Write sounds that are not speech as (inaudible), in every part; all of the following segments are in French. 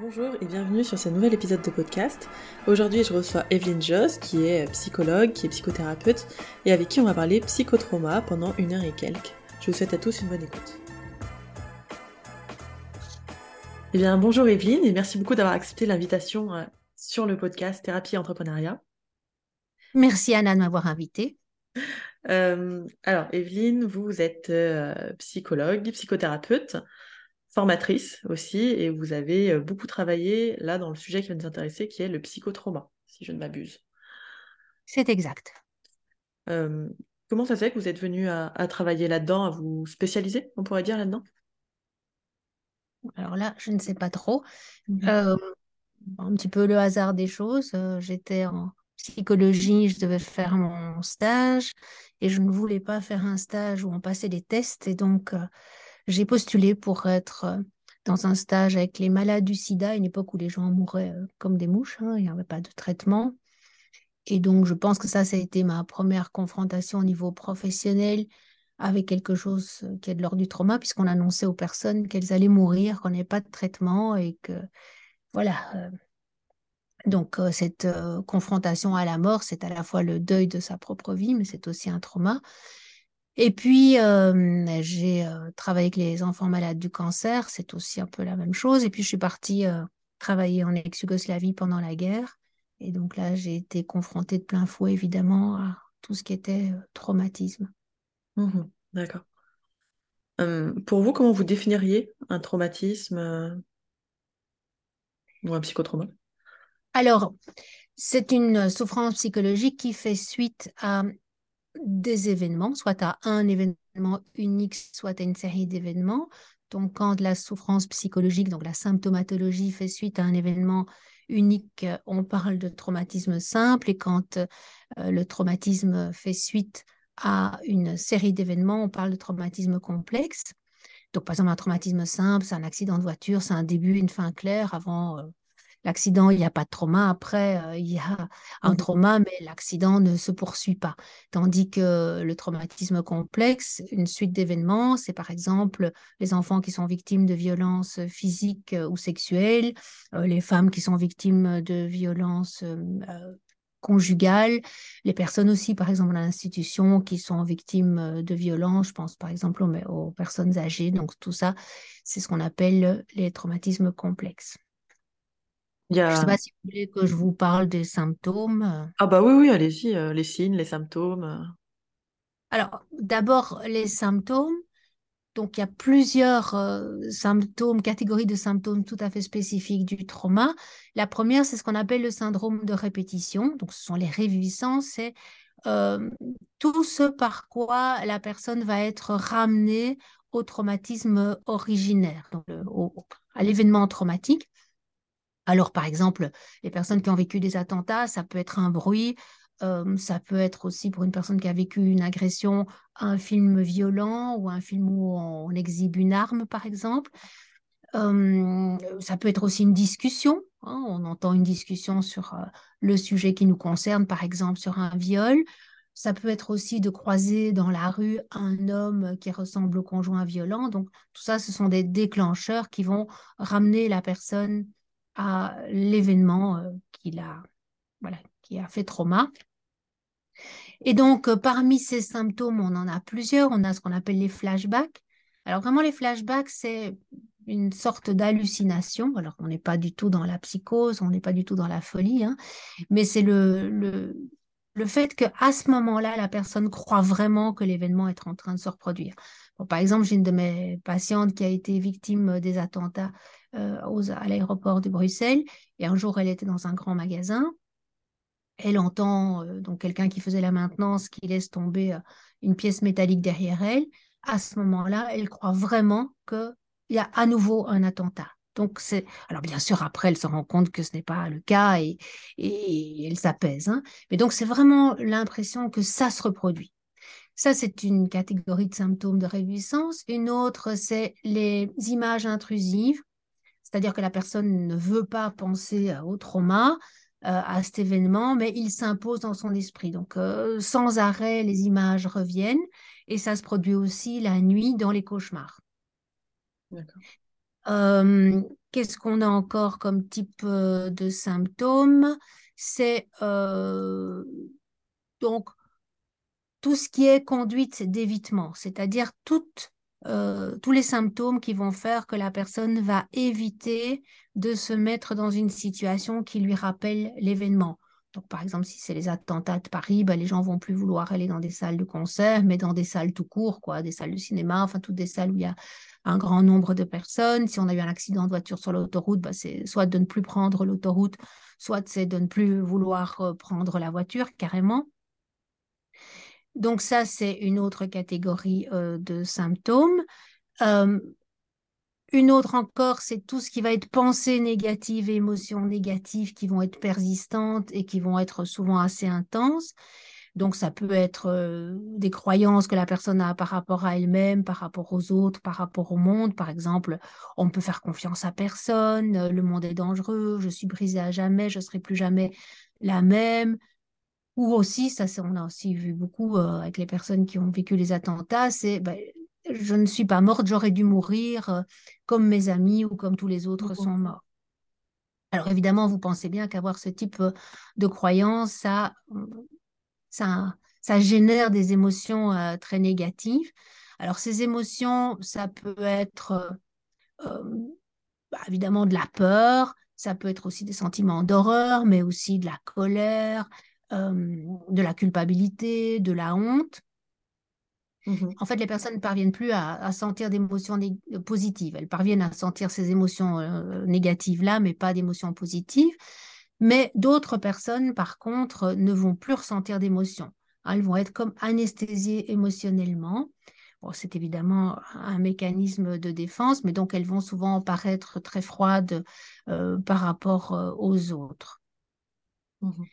Bonjour et bienvenue sur ce nouvel épisode de podcast. Aujourd'hui, je reçois Evelyne Joss, qui est psychologue, qui est psychothérapeute, et avec qui on va parler psychotrauma pendant une heure et quelques. Je vous souhaite à tous une bonne écoute. Eh bien, bonjour Evelyne, et merci beaucoup d'avoir accepté l'invitation euh, sur le podcast Thérapie et Entrepreneuriat. Merci Anna de m'avoir invitée. Euh, alors, Evelyne, vous êtes euh, psychologue, psychothérapeute formatrice aussi, et vous avez euh, beaucoup travaillé là dans le sujet qui va nous intéresser, qui est le psychotrauma, si je ne m'abuse. C'est exact. Euh, comment ça se fait que vous êtes venu à, travailler là-dedans, à vous spécialiser, on pourrait dire là-dedans? Alors là, je ne sais pas trop. Mmh. Euh, un petit peu le hasard des choses. J'étais en psychologie, je devais faire mon stage et je ne voulais pas faire un stage où on passait des tests et donc j'ai postulé pour être euh, dans un stage avec les malades du sida, une époque où les gens mouraient euh, comme des mouches, hein, il n'y avait pas de traitement. Et donc, je pense que ça, ça a été ma première confrontation au niveau professionnel avec quelque chose euh, qui est de l'ordre du trauma, puisqu'on annonçait aux personnes qu'elles allaient mourir, qu'on n'avait pas de traitement et que, voilà. donc, cette confrontation à la mort, c'est à la fois le deuil de sa propre vie, mais c'est aussi un trauma. Et puis, j'ai travaillé avec les enfants malades du cancer, c'est aussi un peu la même chose. Et puis, je suis partie travailler en ex-Yougoslavie pendant la guerre. Et donc là, j'ai été confrontée de plein fouet, évidemment, à tout ce qui était traumatisme. Mmh d'accord. pour vous, comment vous définiriez un traumatisme ou un psychotrauma? Alors, c'est une souffrance psychologique qui fait suite à des événements, soit à un événement unique, soit à une série d'événements. Donc, quand la souffrance psychologique, donc la symptomatologie, fait suite à un événement unique, on parle de traumatisme simple. Et quand euh, le traumatisme fait suite à une série d'événements, on parle de traumatisme complexe. Donc, par exemple, un traumatisme simple, c'est un accident de voiture, c'est un début, une fin claire avant euh, L'accident, il n'y a pas de trauma. Après, euh, il y a un trauma, mais l'accident ne se poursuit pas. Tandis que le traumatisme complexe, une suite d'événements, c'est par exemple les enfants qui sont victimes de violences physiques euh, ou sexuelles, euh, les femmes qui sont victimes de violences conjugales, les personnes aussi, par exemple, à l'institution qui sont victimes de violences, je pense par exemple aux, aux personnes âgées. Donc tout ça, c'est ce qu'on appelle les traumatismes complexes. Je ne sais pas si vous voulez que je vous parle des symptômes. Ah bah oui, oui, allez-y, euh, les signes, les symptômes. Euh. Alors, d'abord, les symptômes. Donc, il y a plusieurs euh, symptômes, catégories de symptômes tout à fait spécifiques du trauma. La première, c'est ce qu'on appelle le syndrome de répétition. Donc, ce sont les réviviscences. C'est tout ce par quoi la personne va être ramenée au traumatisme originaire, donc à l'événement traumatique. Alors, par exemple, les personnes qui ont vécu des attentats, ça peut être un bruit, ça peut être aussi pour une personne qui a vécu une agression, un film violent ou un film où on exhibe une arme, par exemple. ça peut être aussi une discussion. Hein, on entend une discussion sur le sujet qui nous concerne, par exemple sur un viol. Ça peut être aussi de croiser dans la rue un homme qui ressemble au conjoint violent. Donc, tout ça, ce sont des déclencheurs qui vont ramener la personne à l'événement euh, qui, a, voilà, qui a fait trauma. Et donc, euh, parmi ces symptômes, on en a plusieurs. On a ce qu'on appelle les flashbacks. Alors, vraiment, les flashbacks, c'est une sorte d'hallucination. Alors, on n'est pas du tout dans la psychose, on n'est pas du tout dans la folie, hein, mais c'est le, le, le fait qu'à ce moment-là, la personne croit vraiment que l'événement est en train de se reproduire. par exemple, j'ai une de mes patientes qui a été victime des attentats euh, à l'aéroport de Bruxelles. Et un jour, elle était dans un grand magasin. Elle entend euh, donc quelqu'un qui faisait la maintenance qui laisse tomber euh, une pièce métallique derrière elle. À ce moment-là, elle croit vraiment qu'il y a à nouveau un attentat. Donc c'est alors bien sûr après elle se rend compte que ce n'est pas le cas et, et, elle s'apaise. Hein. Mais donc c'est vraiment l'impression que ça se reproduit. Ça, c'est une catégorie de symptômes de réjouissance. Une autre, c'est les images intrusives c'est-à-dire que la personne ne veut pas penser au trauma, euh, à cet événement, mais il s'impose dans son esprit. Donc, euh, sans arrêt, les images reviennent et ça se produit aussi la nuit dans les cauchemars. Qu'est-ce qu'on a encore comme type de symptômes? C'est donc tout ce qui est conduite d'évitement, c'est-à-dire toutes euh, tous les symptômes qui vont faire que la personne va éviter de se mettre dans une situation qui lui rappelle l'événement. Donc, par exemple, si c'est les attentats de Paris, ben, les gens vont plus vouloir aller dans des salles de concert, mais dans des salles tout court, quoi, des salles de cinéma, enfin, toutes des salles où il y a un grand nombre de personnes. Si on a eu un accident de voiture sur l'autoroute, ben, c'est soit de ne plus prendre l'autoroute, soit c'est de ne plus vouloir euh, prendre la voiture carrément. Donc ça, c'est une autre catégorie euh, de symptômes. Euh, une autre encore, c'est tout ce qui va être pensée négative émotions négatives qui vont être persistantes et qui vont être souvent assez intenses. Donc ça peut être euh, des croyances que la personne a par rapport à elle-même, par rapport aux autres, par rapport au monde. Par exemple, on peut faire confiance à personne, le monde est dangereux, je suis brisée à jamais, je ne serai plus jamais la même, ou aussi, ça on a aussi vu beaucoup euh, avec les personnes qui ont vécu les attentats, c'est ben, je ne suis pas morte, j'aurais dû mourir euh, comme mes amis ou comme tous les autres sont morts. Alors évidemment, vous pensez bien qu'avoir ce type euh, de croyance, ça, ça, ça génère des émotions très négatives. Alors ces émotions, ça peut être bah, évidemment de la peur, ça peut être aussi des sentiments d'horreur, mais aussi de la colère, de la culpabilité, de la honte. Mmh en fait, les personnes ne parviennent plus à, sentir d'émotions positives. Elles parviennent à sentir ces émotions euh, négatives-là, mais pas d'émotions positives. Mais d'autres personnes, par contre, ne vont plus ressentir d'émotions. Elles vont être comme anesthésiées émotionnellement. c'est évidemment un mécanisme de défense, mais donc elles vont souvent paraître très froides euh, par rapport aux autres. Mmh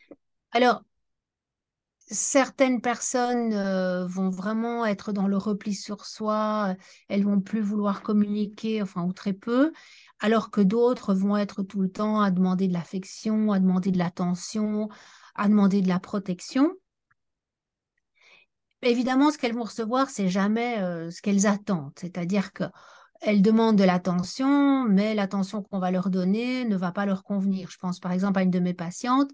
alors, certaines personnes euh, vont vraiment être dans le repli sur soi, elles vont plus vouloir communiquer, enfin, ou très peu, alors que d'autres vont être tout le temps à demander de l'affection, à demander de l'attention, à demander de la protection. Évidemment, ce qu'elles vont recevoir, c'est jamais euh, ce qu'elles attendent, c'est-à-dire que elles demandent de l'attention, mais l'attention qu'on va leur donner ne va pas leur convenir. Je pense par exemple à une de mes patientes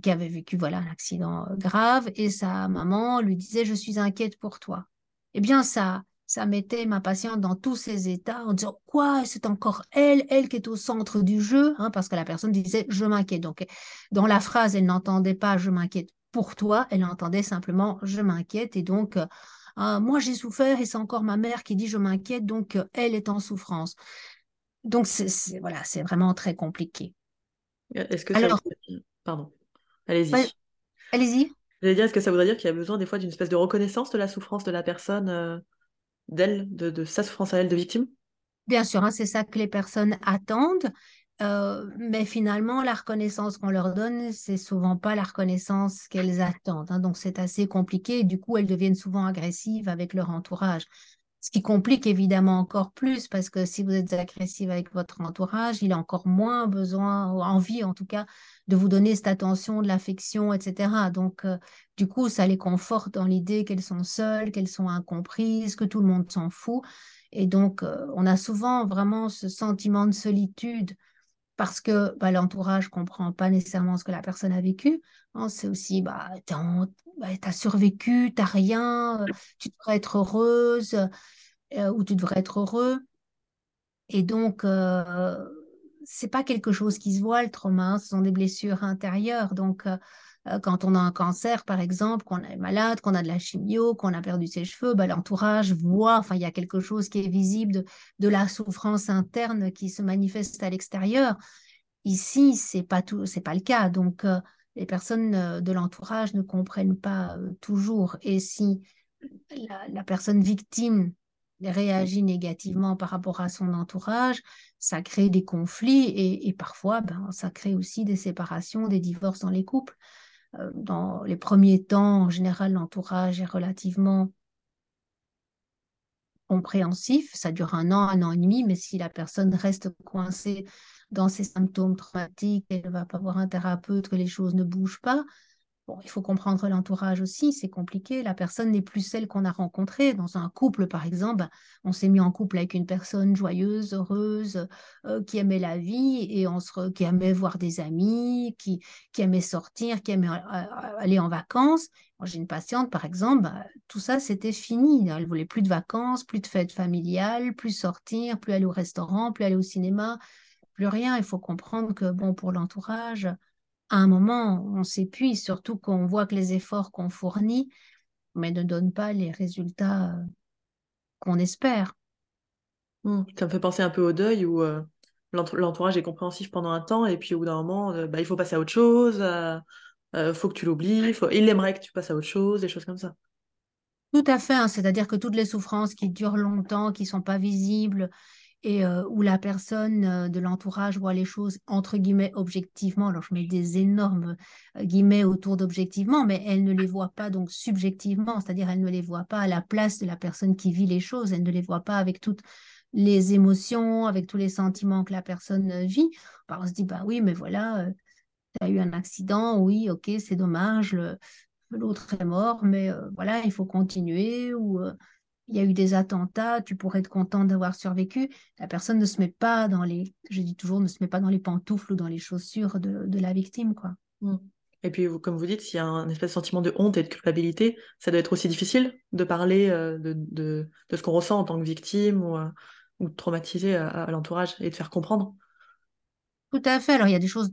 qui avait vécu voilà un accident euh, grave et sa maman lui disait je suis inquiète pour toi. Eh bien ça ça mettait ma patiente dans tous ses états en disant quoi c'est encore elle elle qui est au centre du jeu hein, parce que la personne disait je m'inquiète. Donc dans la phrase elle n'entendait pas je m'inquiète pour toi elle entendait simplement je m'inquiète. Et donc euh, ah, moi j'ai souffert et c'est encore ma mère qui dit je m'inquiète. Donc euh, elle est en souffrance. Donc c'est voilà c'est vraiment très compliqué. Est-ce que Alors, pardon Allez-y. Allez-y. J'allais dire, est-ce que ça voudrait dire qu'il y a besoin des fois d'une espèce de reconnaissance de la souffrance de la personne, euh, d'elle, de, sa souffrance à elle de victime? Bien sûr, hein, c'est ça que les personnes attendent. Euh, mais finalement, la reconnaissance qu'on leur donne, c'est souvent pas la reconnaissance qu'elles attendent. Hein. donc, c'est assez compliqué. du coup, elles deviennent souvent agressives avec leur entourage. Ce qui complique évidemment encore plus parce que si vous êtes agressive avec votre entourage, il a encore moins besoin, ou envie en tout cas, de vous donner cette attention, de l'affection, etc. Donc, euh, du coup, ça les conforte dans l'idée qu'elles sont seules, qu'elles sont incomprises, que tout le monde s'en fout. Et donc, euh, on a souvent vraiment ce sentiment de solitude parce que bah, l'entourage comprend pas nécessairement ce que la personne a vécu. Hein. c'est aussi, bah, tu bah, as survécu, tu rien, euh, tu devrais être heureuse ou tu devrais être heureux. Et donc, c'est pas quelque chose qui se voit, le trauma, hein. ce sont des blessures intérieures. Donc, quand on a un cancer, par exemple, qu'on est malade, qu'on a de la chimio, qu'on a perdu ses cheveux, bah, l'entourage voit, enfin, il y a quelque chose qui est visible de, la souffrance interne qui se manifeste à l'extérieur. Ici, c'est pas tout, c'est pas le cas. Donc, les personnes euh, de l'entourage ne comprennent pas euh, toujours. Et si la, personne victime réagit négativement par rapport à son entourage, ça crée des conflits et, parfois, ben, ça crée aussi des séparations, des divorces dans les couples. Euh, dans les premiers temps, en général, l'entourage est relativement compréhensif. Ça dure un an, un an et demi, mais si la personne reste coincée dans ses symptômes traumatiques, elle ne va pas voir un thérapeute, que les choses ne bougent pas, Il faut comprendre l'entourage aussi, c'est compliqué. La personne n'est plus celle qu'on a rencontrée. Dans un couple, par exemple, on s'est mis en couple avec une personne joyeuse, heureuse, euh, qui aimait la vie et qui aimait voir des amis, qui, qui aimait sortir, qui aimait euh, euh, aller en vacances. J'ai une patiente, par exemple, bah, tout ça, c'était fini. Elle voulait plus de vacances, plus de fêtes familiales, plus sortir, plus aller au restaurant, plus aller au cinéma, plus rien. Il faut comprendre que, bon, pour l'entourage, à un moment, on s'épuise, surtout quand on voit que les efforts qu'on fournit mais ne donnent pas les résultats euh, qu'on espère. Mmh, ça me fait penser un peu au deuil où euh, l'entourage est compréhensif pendant un temps et puis au bout d'un moment, euh, bah, il faut passer à autre chose, il faut que tu l'oublies, il aimerait que tu passes à autre chose, des choses comme ça. Tout à fait, hein, c'est-à-dire que toutes les souffrances qui durent longtemps, qui ne sont pas visibles, et où la personne de l'entourage voit les choses entre guillemets objectivement. Alors je mets des énormes guillemets autour d'objectivement, mais elle ne les voit pas donc subjectivement, c'est-à-dire elle ne les voit pas à la place de la personne qui vit les choses, elle ne les voit pas avec toutes les émotions, avec tous les sentiments que la personne vit. on se dit, bah oui, mais voilà, tu as eu un accident, oui, ok, c'est dommage, l'autre est mort, mais voilà, il faut continuer, ou il y a eu des attentats, tu pourrais être content d'avoir survécu. La personne ne se met pas dans les, je dis toujours, ne se met pas dans les pantoufles ou dans les chaussures de, la victime, quoi. Mmh. Et puis, comme vous dites, s'il y a un espèce de sentiment de honte et de culpabilité, ça doit être aussi difficile de parler euh, de, de, ce qu'on ressent en tant que victime ou, euh, ou traumatisé à, l'entourage et de faire comprendre. Tout à fait. Alors, il y a des choses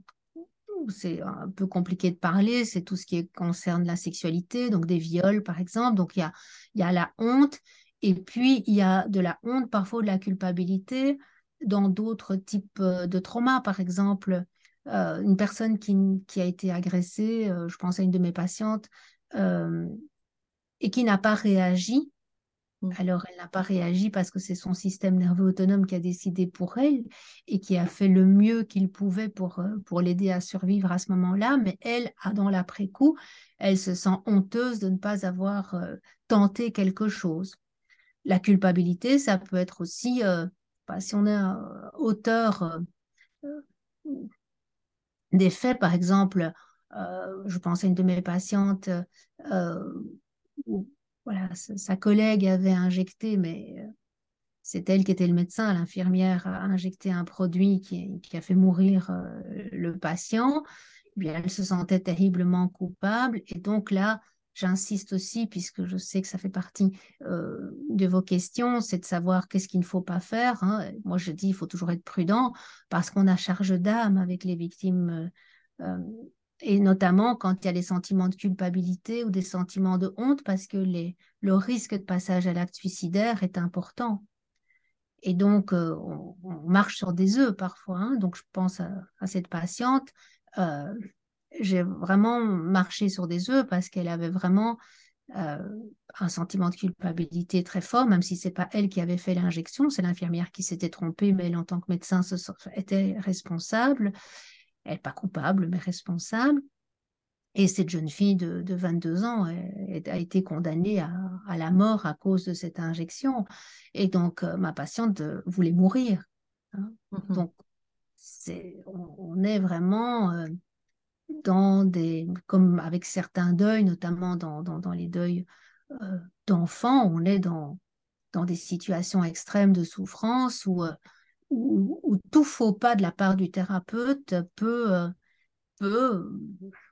c'est un peu compliqué de parler, c'est tout ce qui concerne la sexualité, donc des viols par exemple. Donc il y a, il y a la honte, et puis, il y a de la honte, parfois de la culpabilité dans d'autres types euh, de traumas. Par exemple, euh, une personne qui, qui, a été agressée, euh, je pense à une de mes patientes, et qui n'a pas réagi. Mmh. Alors, elle n'a pas réagi parce que c'est son système nerveux autonome qui a décidé pour elle et qui a fait le mieux qu'il pouvait pour, pour l'aider à survivre à ce moment-là. Mais elle, dans l'après-coup, elle se sent honteuse de ne pas avoir tenté quelque chose. La culpabilité, ça peut être aussi, euh, bah, si on est auteur euh, euh, des faits, par exemple, je pense à une de mes patientes où voilà, sa collègue avait injecté, mais c'est elle qui était le médecin, l'infirmière a injecté un produit qui, a fait mourir le patient. Bien, elle se sentait terriblement coupable et donc là, j'insiste aussi, puisque je sais que ça fait partie euh, de vos questions, c'est de savoir qu'est-ce qu'il ne faut pas faire. Hein. Moi, je dis, il faut toujours être prudent parce qu'on a charge d'âme avec les victimes, euh, euh, et notamment quand il y a des sentiments de culpabilité ou des sentiments de honte, parce que le risque de passage à l'acte suicidaire est important. Et donc, on, marche sur des œufs parfois. Hein. Donc, je pense à cette patiente j'ai vraiment marché sur des œufs parce qu'elle avait vraiment euh, un sentiment de culpabilité très fort, même si c'est pas elle qui avait fait l'injection, c'est l'infirmière qui s'était trompée, mais elle, en tant que médecin, se, était responsable. Elle n'est pas coupable, mais responsable. Et cette jeune fille de, 22 ans a été condamnée à, la mort à cause de cette injection. Et donc, euh, ma patiente voulait mourir. Hein. Mmh donc, on, est vraiment euh, dans des, comme avec certains deuils, notamment dans, dans, les deuils euh, d'enfants, on est dans, dans des situations extrêmes de souffrance où, euh, où, tout faux pas de la part du thérapeute peut, euh, peut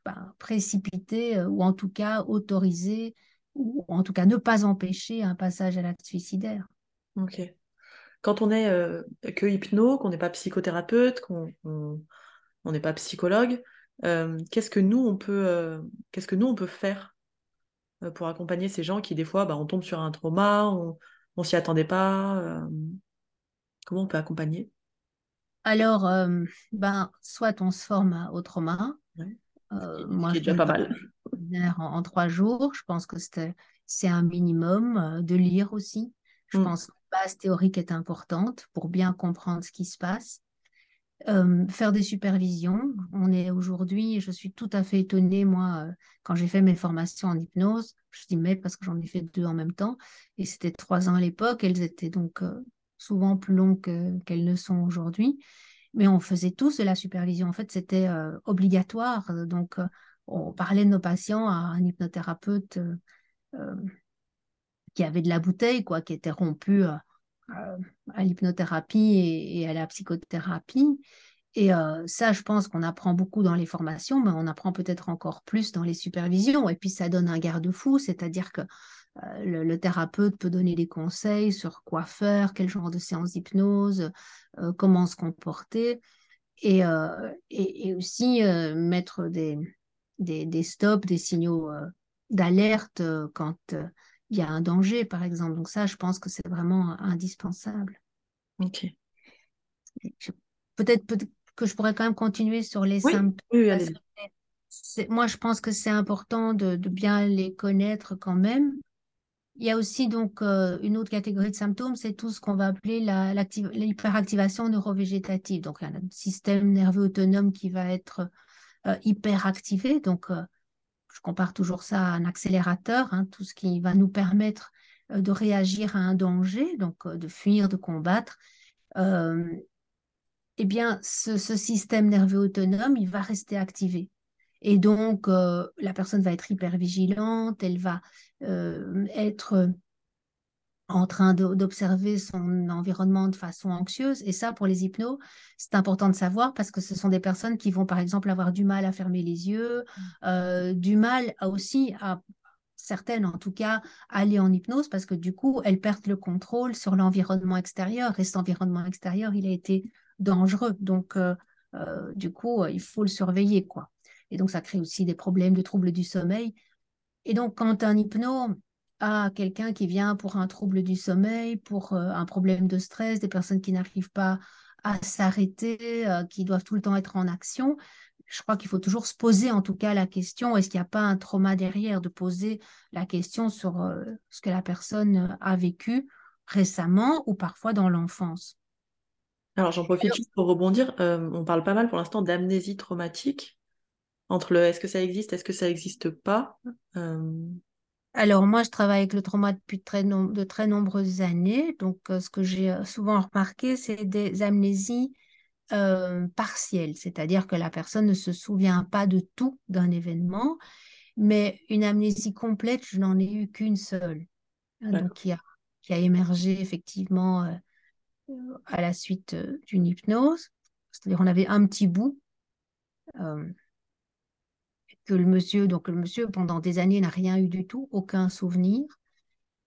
ben, précipiter ou en tout cas autoriser ou en tout cas ne pas empêcher un passage à l'acte suicidaire. Ok. Quand on est que hypno, qu'on n'est pas psychothérapeute, qu'on n'est pas psychologue, euh, qu'est-ce que nous on peut, euh, qu'est-ce que nous on peut faire euh, pour accompagner ces gens qui des fois, bah, on tombe sur un trauma, on, on s'y attendait pas. comment on peut accompagner? Alors, ben, soit on se forme au trauma. moi, je déjà pas mal. En, en, trois jours, je pense que c'est un minimum de lire aussi. Je mmh. pense que la base théorique est importante pour bien comprendre ce qui se passe. Euh, faire des supervisions. On est aujourd'hui, je suis tout à fait étonnée, moi, euh, quand j'ai fait mes formations en hypnose, je dis mais parce que j'en ai fait deux en même temps, et c'était trois ans à l'époque, elles étaient donc euh, souvent plus longues qu'elles ne sont aujourd'hui, mais on faisait tous de la supervision. En fait, c'était obligatoire, donc on parlait de nos patients à un hypnothérapeute qui avait de la bouteille, quoi, qui était rompu l'hypnothérapie et, à la psychothérapie. Et ça, je pense qu'on apprend beaucoup dans les formations, mais on apprend peut-être encore plus dans les supervisions. Et puis, ça donne un garde-fou, c'est-à-dire que le, thérapeute peut donner des conseils sur quoi faire, quel genre de séance d'hypnose, comment se comporter, et, et, aussi mettre des, des, des, stops, des signaux d'alerte quand il y a un danger, par exemple. Donc ça, je pense que c'est vraiment indispensable. Ok. Peut-être peut que je pourrais quand même continuer sur les symptômes. Oui, moi, je pense que c'est important de, bien les connaître quand même. Il y a aussi donc euh, une autre catégorie de symptômes, c'est tout ce qu'on va appeler l'hyperactivation neurovégétative. Donc, il y a un système nerveux autonome qui va être euh, hyperactivé. Donc, euh, je compare toujours ça à un accélérateur, hein, tout ce qui va nous permettre euh, de réagir à un danger, donc euh, de fuir, de combattre. Euh, eh bien, ce, système nerveux autonome, il va rester activé. Et donc, la personne va être hyper vigilante, elle va être en train d'observer son environnement de façon anxieuse. Et ça, pour les hypnos, c'est important de savoir parce que ce sont des personnes qui vont, par exemple, avoir du mal à fermer les yeux, mmh. euh, du mal à aussi, à certaines en tout cas, aller en hypnose parce que du coup, elles perdent le contrôle sur l'environnement extérieur. Et cet environnement extérieur, il a été dangereux. Donc, euh, euh, du coup, il faut le surveiller, quoi. Et donc, ça crée aussi des problèmes de troubles du sommeil. Et donc, quand un hypno à quelqu'un qui vient pour un trouble du sommeil, pour euh, un problème de stress, des personnes qui n'arrivent pas à s'arrêter, euh, qui doivent tout le temps être en action. Je crois qu'il faut toujours se poser en tout cas la question, est-ce qu'il n'y a pas un trauma derrière, de poser la question sur euh, ce que la personne a vécu récemment ou parfois dans l'enfance? Alors j'en profite juste pour rebondir, on parle pas mal pour l'instant d'amnésie traumatique, entre le est-ce que ça existe, est-ce que ça n'existe pas? Alors moi, je travaille avec le trauma depuis très de très nombreuses années. Donc, euh, ce que j'ai euh, souvent remarqué, c'est des amnésies euh, partielles, c'est-à-dire que la personne ne se souvient pas de tout d'un événement, mais une amnésie complète, je n'en ai eu qu'une seule, hein, donc qui a, qui a émergé effectivement à la suite d'une hypnose. C'est-à-dire on avait un petit bout que le monsieur, donc le monsieur pendant des années n'a rien eu du tout, aucun souvenir.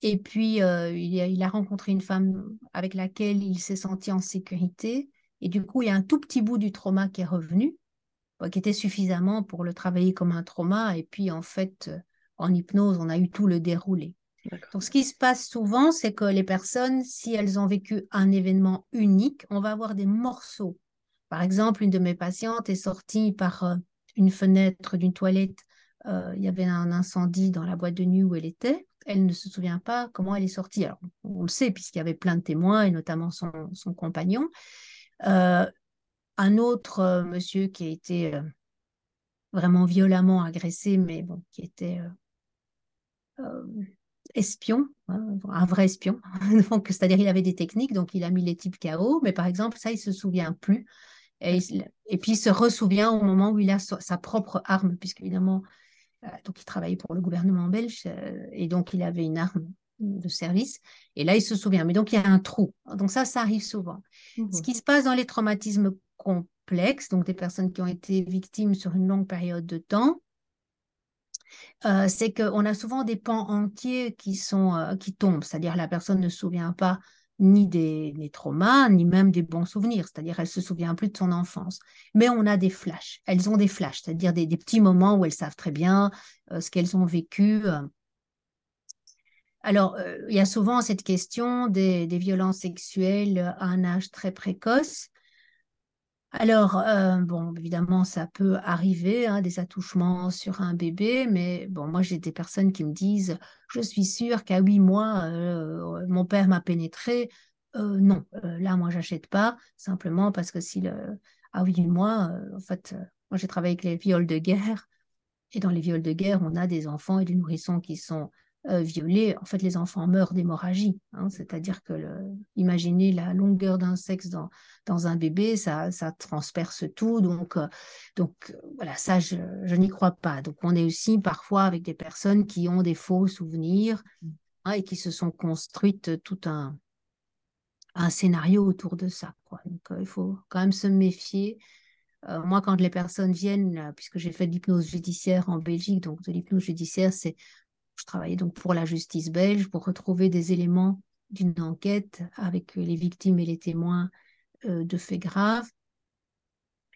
Et puis euh, il, a, rencontré une femme avec laquelle il s'est senti en sécurité. Et du coup, il y a un tout petit bout du trauma qui est revenu, qui était suffisamment pour le travailler comme un trauma. Et puis en fait, euh, en hypnose, on a eu tout le déroulé. Donc, ce qui se passe souvent, c'est que les personnes, si elles ont vécu un événement unique, on va avoir des morceaux. Par exemple, une de mes patientes est sortie par euh, une fenêtre d'une toilette, euh, il y avait un incendie dans la boîte de nuit où elle était. Elle ne se souvient pas comment elle est sortie. Alors, on le sait puisqu'il y avait plein de témoins et notamment son, son compagnon. Euh, un autre euh, monsieur qui a été vraiment violemment agressé, mais bon, qui était espion, hein, un vrai espion. (laughs) c'est-à-dire, il avait des techniques, donc il a mis les types KO, mais par exemple, ça, il se souvient plus. Et, et, puis il se ressouvient au moment où il a sa, propre arme, puisqu'évidemment, euh, donc il travaillait pour le gouvernement belge, euh, et donc il avait une arme de service. Et là, il se souvient. Mais donc, il y a un trou. Donc ça, ça arrive souvent. Ce mmh qui se passe dans les traumatismes complexes, donc des personnes qui ont été victimes sur une longue période de temps, euh, c'est qu'on a souvent des pans entiers qui, sont, qui tombent, c'est-à-dire la personne ne se souvient pas ni des, traumas, ni même des bons souvenirs, c'est-à-dire elle se souvient plus de son enfance. Mais on a des flashs, elles ont des flashs, c'est-à-dire des, petits moments où elles savent très bien euh, ce qu'elles ont vécu. Euh. Alors, euh, il y a souvent cette question des, des, violences sexuelles à un âge très précoce. Alors, euh, bon, évidemment, ça peut arriver, hein, des attouchements sur un bébé, mais bon, moi, j'ai des personnes qui me disent, je suis sûre qu'à huit mois, euh, mon père m'a pénétré. Euh, non, là, moi, j'achète pas, simplement parce que si à huit mois, en fait, moi, j'ai travaillé avec les viols de guerre, et dans les viols de guerre, on a des enfants et des nourrissons qui sont euh, violée, en fait, les enfants meurent d'hémorragie. Hein. C'est-à-dire que, le, imaginez la longueur d'un sexe dans, dans un bébé, ça, ça transperce tout. Donc, euh, donc voilà, ça, je, je n'y crois pas. Donc, on est aussi parfois avec des personnes qui ont des faux souvenirs hein, et qui se sont construites tout un, un scénario autour de ça. Quoi. Donc, il faut quand même se méfier euh, moi, quand les personnes viennent, puisque j'ai fait de l'hypnose judiciaire en Belgique, donc de l'hypnose judiciaire, c'est je travaillais donc pour la justice belge pour retrouver des éléments d'une enquête avec les victimes et les témoins euh, de faits graves.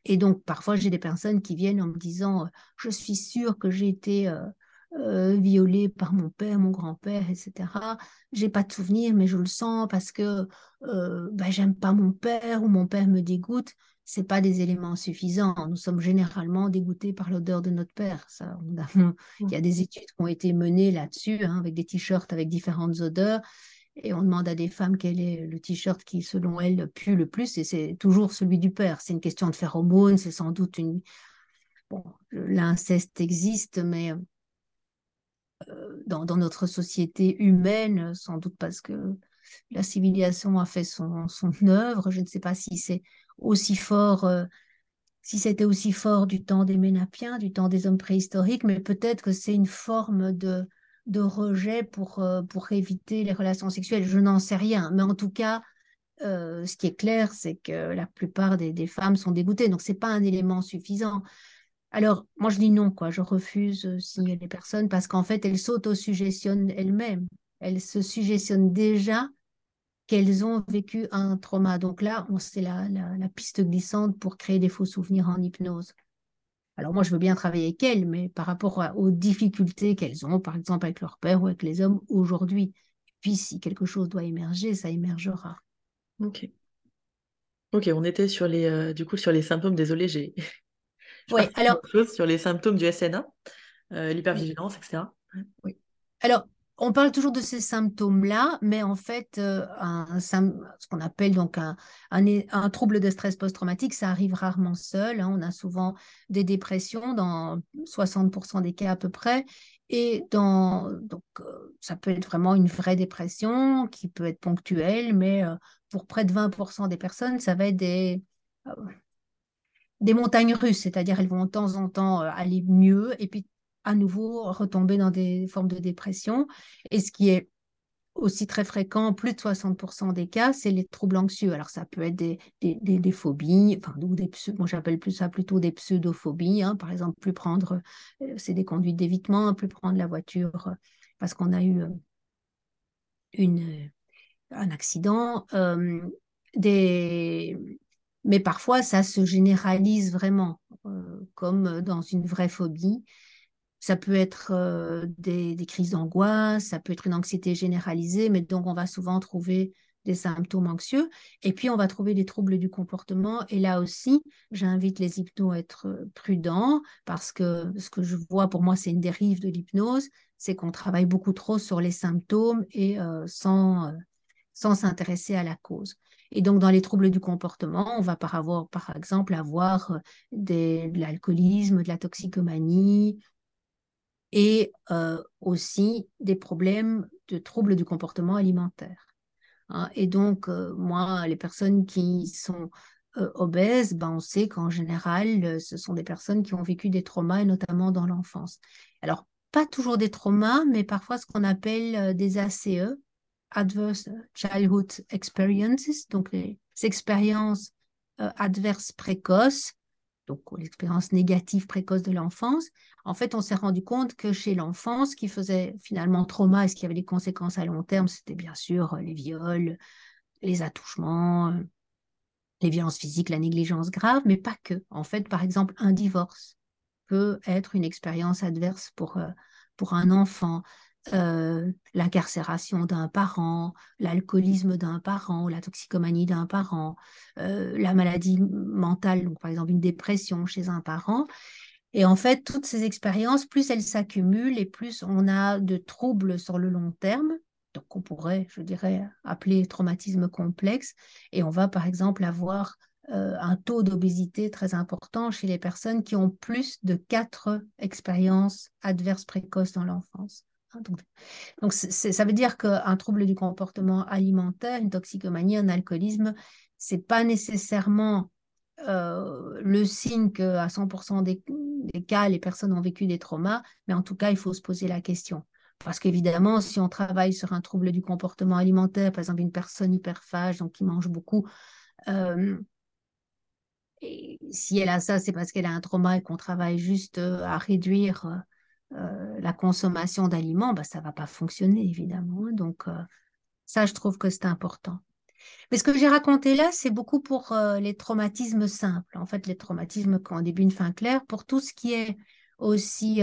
Et donc, parfois, j'ai des personnes qui viennent en me disant Je suis sûre que j'ai été euh, violée par mon père, mon grand-père, etc. J'ai pas de souvenir, mais je le sens parce que ben, j'aime pas mon père ou mon père me dégoûte c'est pas des éléments suffisants. Nous sommes généralement dégoûtés par l'odeur de notre père. Ça, (laughs) il y a des études qui ont été menées là-dessus, hein, avec des t-shirts avec différentes odeurs. Et on demande à des femmes quel est le t-shirt qui, selon elles, pue le plus, et c'est toujours celui du père. C'est une question de phéromones, c'est sans doute une. Bon, l'inceste existe, mais euh, dans, notre société humaine, sans doute parce que la civilisation a fait son, œuvre. Je ne sais pas si c'est aussi fort, euh, si c'était aussi fort du temps des Ménapiens, du temps des hommes préhistoriques, mais peut-être que c'est une forme de, rejet pour, euh, pour éviter les relations sexuelles. Je n'en sais rien, mais en tout cas, euh, ce qui est clair, c'est que la plupart des, femmes sont dégoûtées, donc c'est pas un élément suffisant. Alors, moi, je dis non, quoi. Je refuse a des personnes parce qu'en fait, elles s'auto-suggestionnent elles-mêmes. Elles se suggestionnent déjà qu'elles ont vécu un trauma. Donc là, c'est la, la, piste glissante pour créer des faux souvenirs en hypnose. Alors moi, je veux bien travailler avec elles, mais par rapport aux difficultés qu'elles ont, par exemple avec leur père ou avec les hommes aujourd'hui. Puis si quelque chose doit émerger, ça émergera. Ok. Ok, on était sur les, euh, du coup sur les symptômes. Désolée, j'ai. (laughs) Oui, alors. sur les symptômes du SNA, euh, l'hypervigilance, etc. Oui. Alors, on parle toujours de ces symptômes-là, mais en fait, euh, ce qu'on appelle donc un, trouble de stress post-traumatique, ça arrive rarement seul. Hein. On a souvent des dépressions dans 60% des cas à peu près. Et donc, euh, ça peut être vraiment une vraie dépression qui peut être ponctuelle, mais euh, pour près de 20% des personnes, ça va être des, des montagnes russes, c'est-à-dire elles vont de temps en temps aller mieux, et puis à nouveau retomber dans des formes de dépression. Et ce qui est aussi très fréquent, plus de 60% des cas, c'est les troubles anxieux. Alors ça peut être des, des, phobies, enfin, ou des, moi j'appelle plus ça plutôt des pseudophobies, hein. par exemple, plus prendre, euh, c'est des conduites d'évitement, plus prendre la voiture euh, parce qu'on a eu euh, une, un accident. des... Mais parfois, ça se généralise vraiment, comme dans une vraie phobie. Ça peut être euh, des, crises d'angoisse, ça peut être une anxiété généralisée, mais donc on va souvent trouver des symptômes anxieux. Et puis, on va trouver des troubles du comportement. Et là aussi, j'invite les hypnos à être euh, prudents parce que ce que je vois pour moi, c'est une dérive de l'hypnose, c'est qu'on travaille beaucoup trop sur les symptômes et euh, sans, sans s'intéresser à la cause. Et donc, dans les troubles du comportement, on va par, avoir, par exemple avoir de l'alcoolisme, de la toxicomanie, et euh, aussi des problèmes de troubles du comportement alimentaire. Hein. Et donc, euh, moi, les personnes qui sont euh, obèses, ben, on sait qu'en général, ce sont des personnes qui ont vécu des traumas, et notamment dans l'enfance. Alors, pas toujours des traumas, mais parfois ce qu'on appelle des ACE, Adverse Childhood Experiences, donc les expériences adverses précoces, donc l'expérience négative précoce de l'enfance, en fait, on s'est rendu compte que chez l'enfant, ce qui faisait finalement trauma et ce qui avait des conséquences à long terme, c'était bien sûr euh, les viols, les attouchements, euh, les violences physiques, la négligence grave, mais pas que. En fait, par exemple, un divorce peut être une expérience adverse pour, euh, pour un enfant. L'incarcération d'un parent, l'alcoolisme d'un parent, la toxicomanie d'un parent, la maladie mentale, donc par exemple une dépression chez un parent. Et en fait, toutes ces expériences, plus elles s'accumulent et plus on a de troubles sur le long terme, donc on pourrait, je dirais, appeler traumatisme complexe, et on va par exemple avoir euh, un taux d'obésité très important chez les personnes qui ont plus de quatre expériences adverses précoces dans l'enfance. Hein, donc, ça veut dire qu'un trouble du comportement alimentaire, une toxicomanie, un alcoolisme, c'est pas nécessairement euh, le signe qu'à 100% des, cas, les personnes ont vécu des traumas, mais en tout cas, il faut se poser la question. Parce qu'évidemment, si on travaille sur un trouble du comportement alimentaire, par exemple une personne hyperphage, donc qui mange beaucoup, euh, et si elle a ça, c'est parce qu'elle a un trauma et qu'on travaille juste euh, à réduire euh, la consommation d'aliments, bah, ça ne va pas fonctionner, évidemment. Donc, euh, ça, je trouve que c'est important. Mais ce que j'ai raconté là, c'est beaucoup pour euh, les traumatismes simples. En fait, les traumatismes un début, une fin claire. Pour tout ce qui est aussi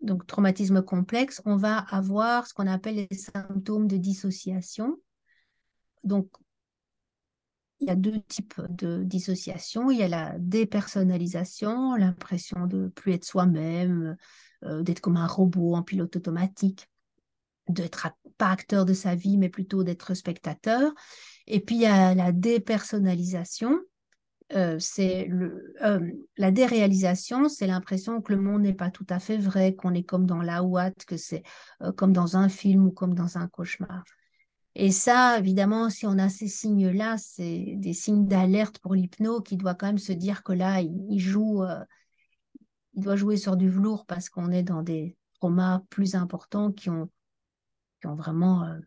donc traumatisme complexe, on va avoir ce qu'on appelle les symptômes de dissociation. Donc, il y a deux types de dissociation. Il y a la dépersonnalisation, l'impression de plus être soi-même, euh, d'être comme un robot en pilote automatique, d'être pas acteur de sa vie, mais plutôt d'être spectateur. Et puis il y a la dépersonnalisation. Euh, c'est euh, la déréalisation, c'est l'impression que le monde n'est pas tout à fait vrai, qu'on est comme dans la ouate, que c'est comme dans un film ou comme dans un cauchemar. Et ça, évidemment, si on a ces signes-là, c'est des signes d'alerte pour l'hypno qui doit quand même se dire que là, il, joue, il doit jouer sur du velours parce qu'on est dans des traumas plus importants qui ont, qui ont vraiment euh,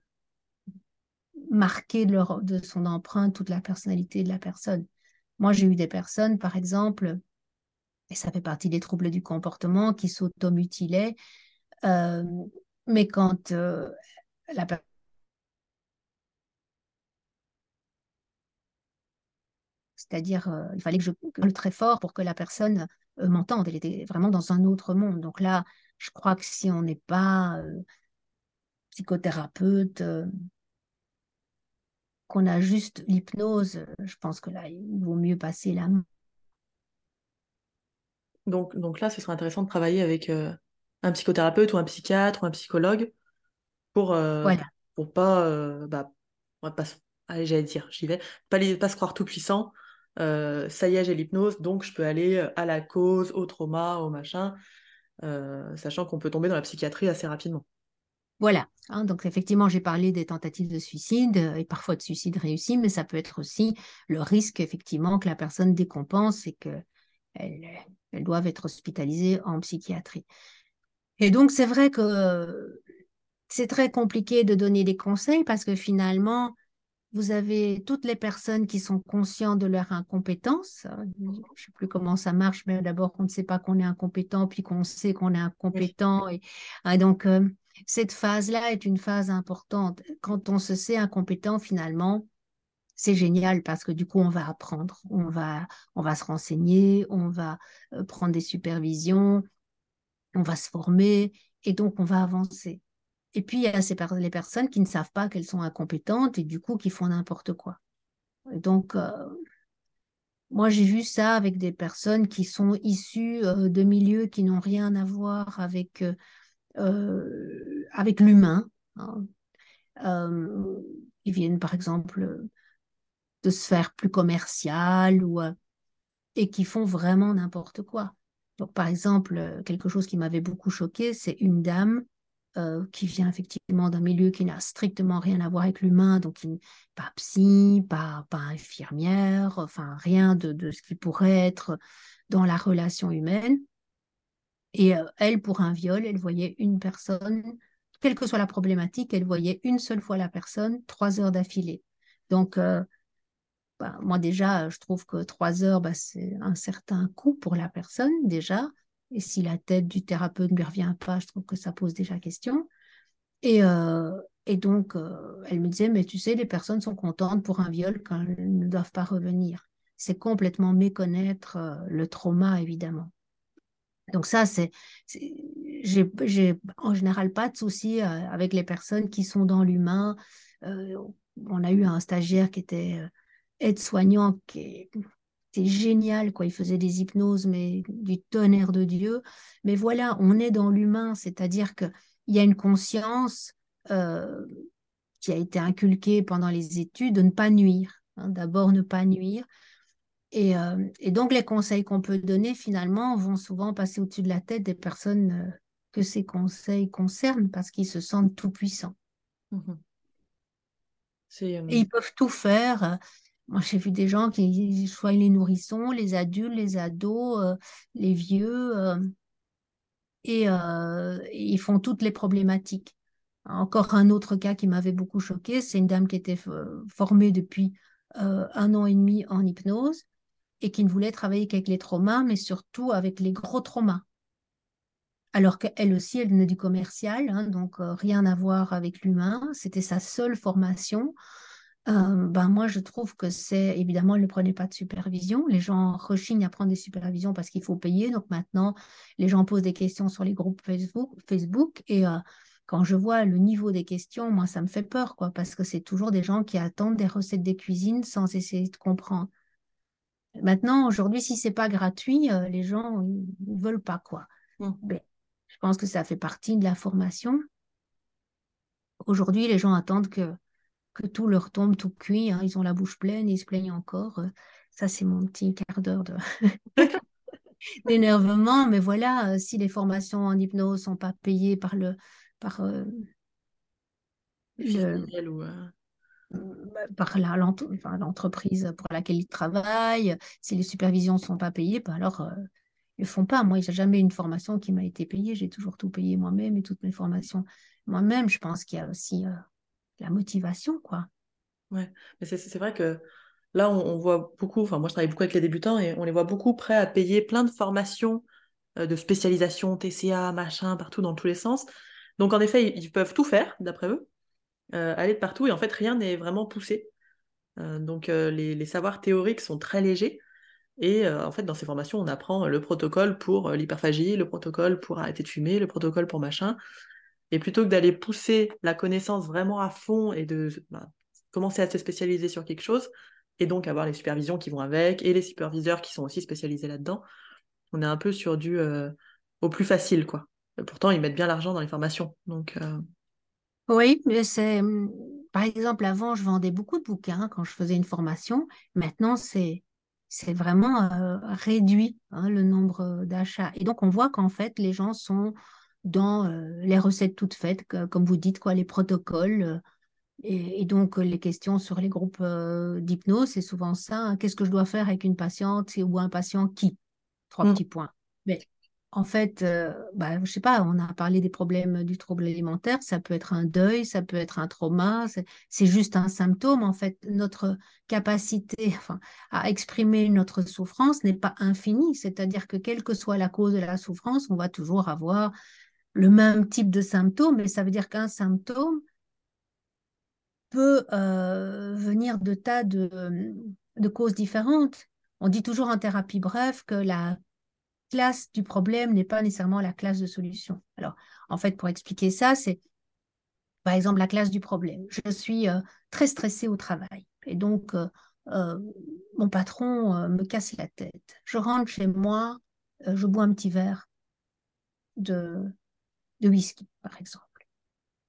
marqué de, son empreinte toute la personnalité de la personne. Moi, j'ai eu des personnes, par exemple, et ça fait partie des troubles du comportement, qui s'automutilaient, euh, mais quand euh, la personne c'est-à-dire il fallait que je gueule très fort pour que la personne euh, m'entendre. Elle était vraiment dans un autre monde. Donc là, je crois que si on n'est pas euh, psychothérapeute, euh, qu'on a juste l'hypnose, je pense que là, il vaut mieux passer la main. Donc, donc là, ce serait intéressant de travailler avec un psychothérapeute ou un psychiatre ou un psychologue pour, voilà. pour pas, bah, pas, allez, j'allais dire, j'y vais, pas, pas se croire tout puissant, euh, ça y est, j'ai l'hypnose, donc je peux aller euh, à la cause, au trauma, au machin, euh, sachant qu'on peut tomber dans la psychiatrie assez rapidement. Voilà, hein, donc effectivement, j'ai parlé des tentatives de suicide et parfois de suicide réussi, mais ça peut être aussi le risque, effectivement, que la personne décompense et qu'elle elle doive être hospitalisée en psychiatrie. Et donc, c'est vrai que c'est très compliqué de donner des conseils parce que finalement, vous avez toutes les personnes qui sont conscientes de leur incompétence. Je ne sais plus comment ça marche, mais d'abord qu'on ne sait pas qu'on est incompétent, puis qu'on sait qu'on est incompétent. Et, donc, euh, cette phase-là est une phase importante. Quand on se sait incompétent, finalement, c'est génial parce que du coup, on va apprendre, on va, on va se renseigner, on va euh, prendre des supervisions, on va se former et donc on va avancer. Et puis, il y a les personnes qui ne savent pas qu'elles sont incompétentes et du coup qui font n'importe quoi. donc, euh, moi, j'ai vu ça avec des personnes qui sont issues euh, de milieux qui n'ont rien à voir avec, euh, avec l'humain. Hein. ils viennent, par exemple, de sphères plus commerciales ou, et qui font vraiment n'importe quoi. Donc, par exemple, quelque chose qui m'avait beaucoup choqué, c'est une dame euh, qui vient effectivement d'un milieu qui n'a strictement rien à voir avec l'humain, donc pas psy, pas, pas infirmière, enfin rien de, de, ce qui pourrait être dans la relation humaine. Et euh, elle, pour un viol, elle voyait une personne, quelle que soit la problématique, elle voyait une seule fois la personne trois heures d'affilée. Donc, euh, bah, moi déjà, je trouve que trois heures, bah, c'est un certain coût pour la personne déjà. Et si la tête du thérapeute ne lui revient pas, je trouve que ça pose déjà question. Et, euh, donc, euh, elle me disait, mais tu sais, les personnes sont contentes pour un viol quand elles ne doivent pas revenir. C'est complètement méconnaître euh, le trauma, évidemment. Donc ça, c'est, j'ai en général pas de souci avec les personnes qui sont dans l'humain. on a eu un stagiaire qui était aide-soignant, qui, c'est génial, quoi. Il faisait des hypnoses, mais du tonnerre de Dieu. Mais voilà, on est dans l'humain, c'est-à-dire qu'il y a une conscience euh, qui a été inculquée pendant les études de ne pas nuire. Hein. D'abord, ne pas nuire. Euh, et, donc, les conseils qu'on peut donner, finalement, vont souvent passer au-dessus de la tête des personnes euh, que ces conseils concernent parce qu'ils se sentent tout puissants. Mhm. Et ils peuvent tout faire. Moi, j'ai vu des gens qui soient les nourrissons, les adultes, les ados, les vieux, et ils font toutes les problématiques. Encore un autre cas qui m'avait beaucoup choqué, c'est une dame qui était formée depuis un an et demi en hypnose et qui ne voulait travailler qu'avec les traumas, mais surtout avec les gros traumas. Alors qu'elle aussi, elle venait du commercial, hein, donc rien à voir avec l'humain. C'était sa seule formation. Ben moi, je trouve que c'est évidemment, ne prenait pas de supervision. Les gens rechignent à prendre des supervisions parce qu'il faut payer. Donc maintenant, les gens posent des questions sur les groupes Facebook, Facebook et quand je vois le niveau des questions, moi, ça me fait peur, quoi, parce que c'est toujours des gens qui attendent des recettes de cuisine sans essayer de comprendre. Maintenant, aujourd'hui, si c'est pas gratuit, euh, les gens ne veulent pas, quoi. Mmh. Ben, je pense que ça fait partie de la formation. Aujourd'hui, les gens attendent que, que tout leur tombe tout cuit. Hein. Ils ont la bouche pleine, ils se plaignent encore. Euh, ça, c'est mon petit quart d'heure de... (laughs) (laughs) d'énervement. Mais voilà, euh, si les formations en hypnose sont pas payées par le, par, euh, bah, par l'entreprise pour laquelle ils travaillent. Si les supervisions ne sont pas payées, bah alors euh, ils ne font pas. Moi, a jamais une formation qui m'a été payée. J'ai toujours tout payé moi-même et toutes mes formations moi-même. Je pense qu'il y a aussi la motivation, quoi. Ouais, mais c'est vrai que là, on, voit beaucoup, enfin, moi, je travaille beaucoup avec les débutants et on les voit beaucoup prêts à payer plein de formations de spécialisation, TCA, machin, partout dans tous les sens. Donc en effet, ils peuvent tout faire, d'après eux, euh, aller de partout, et en fait, rien n'est vraiment poussé. Euh, donc euh, les, savoirs théoriques sont très légers, et en fait, dans ces formations, on apprend le protocole pour l'hyperphagie, le protocole pour arrêter de fumer, le protocole pour machin. Et plutôt que d'aller pousser la connaissance vraiment à fond et de bah, commencer à se spécialiser sur quelque chose, et donc avoir les supervisions qui vont avec, et les superviseurs qui sont aussi spécialisés là-dedans, on est un peu sur du au plus facile, quoi. Pourtant, ils mettent bien l'argent dans les formations. Donc, euh, Oui, c'est. Hum, par exemple, avant, je vendais beaucoup de bouquins quand je faisais une formation. Maintenant, c'est c'est vraiment euh, réduit hein, le nombre d'achats. Et donc, on voit qu'en fait, les gens sont dans euh, les recettes toutes faites, comme vous dites, quoi, les protocoles. et, donc, les questions sur les groupes d'hypnose, c'est souvent ça. Hein. Qu'est-ce que je dois faire avec une patiente ou un patient qui? Trois mmh. petits points. Mais en fait, euh, bah, je ne sais pas, on a parlé des problèmes du trouble alimentaire, ça peut être un deuil, ça peut être un trauma, c'est juste un symptôme. En fait, notre capacité (laughs) à exprimer notre souffrance n'est pas infinie, c'est-à-dire que quelle que soit la cause de la souffrance, on va toujours avoir le même type de symptômes, mais ça veut dire qu'un symptôme peut euh, venir de tas de, causes différentes. On dit toujours en thérapie brève que la classe du problème n'est pas nécessairement la classe de solution. Alors, en fait, pour expliquer ça, c'est par exemple la classe du problème. Je suis euh, très stressée au travail et donc euh, mon patron me casse la tête. Je rentre chez moi, je bois un petit verre de, de whisky, par exemple.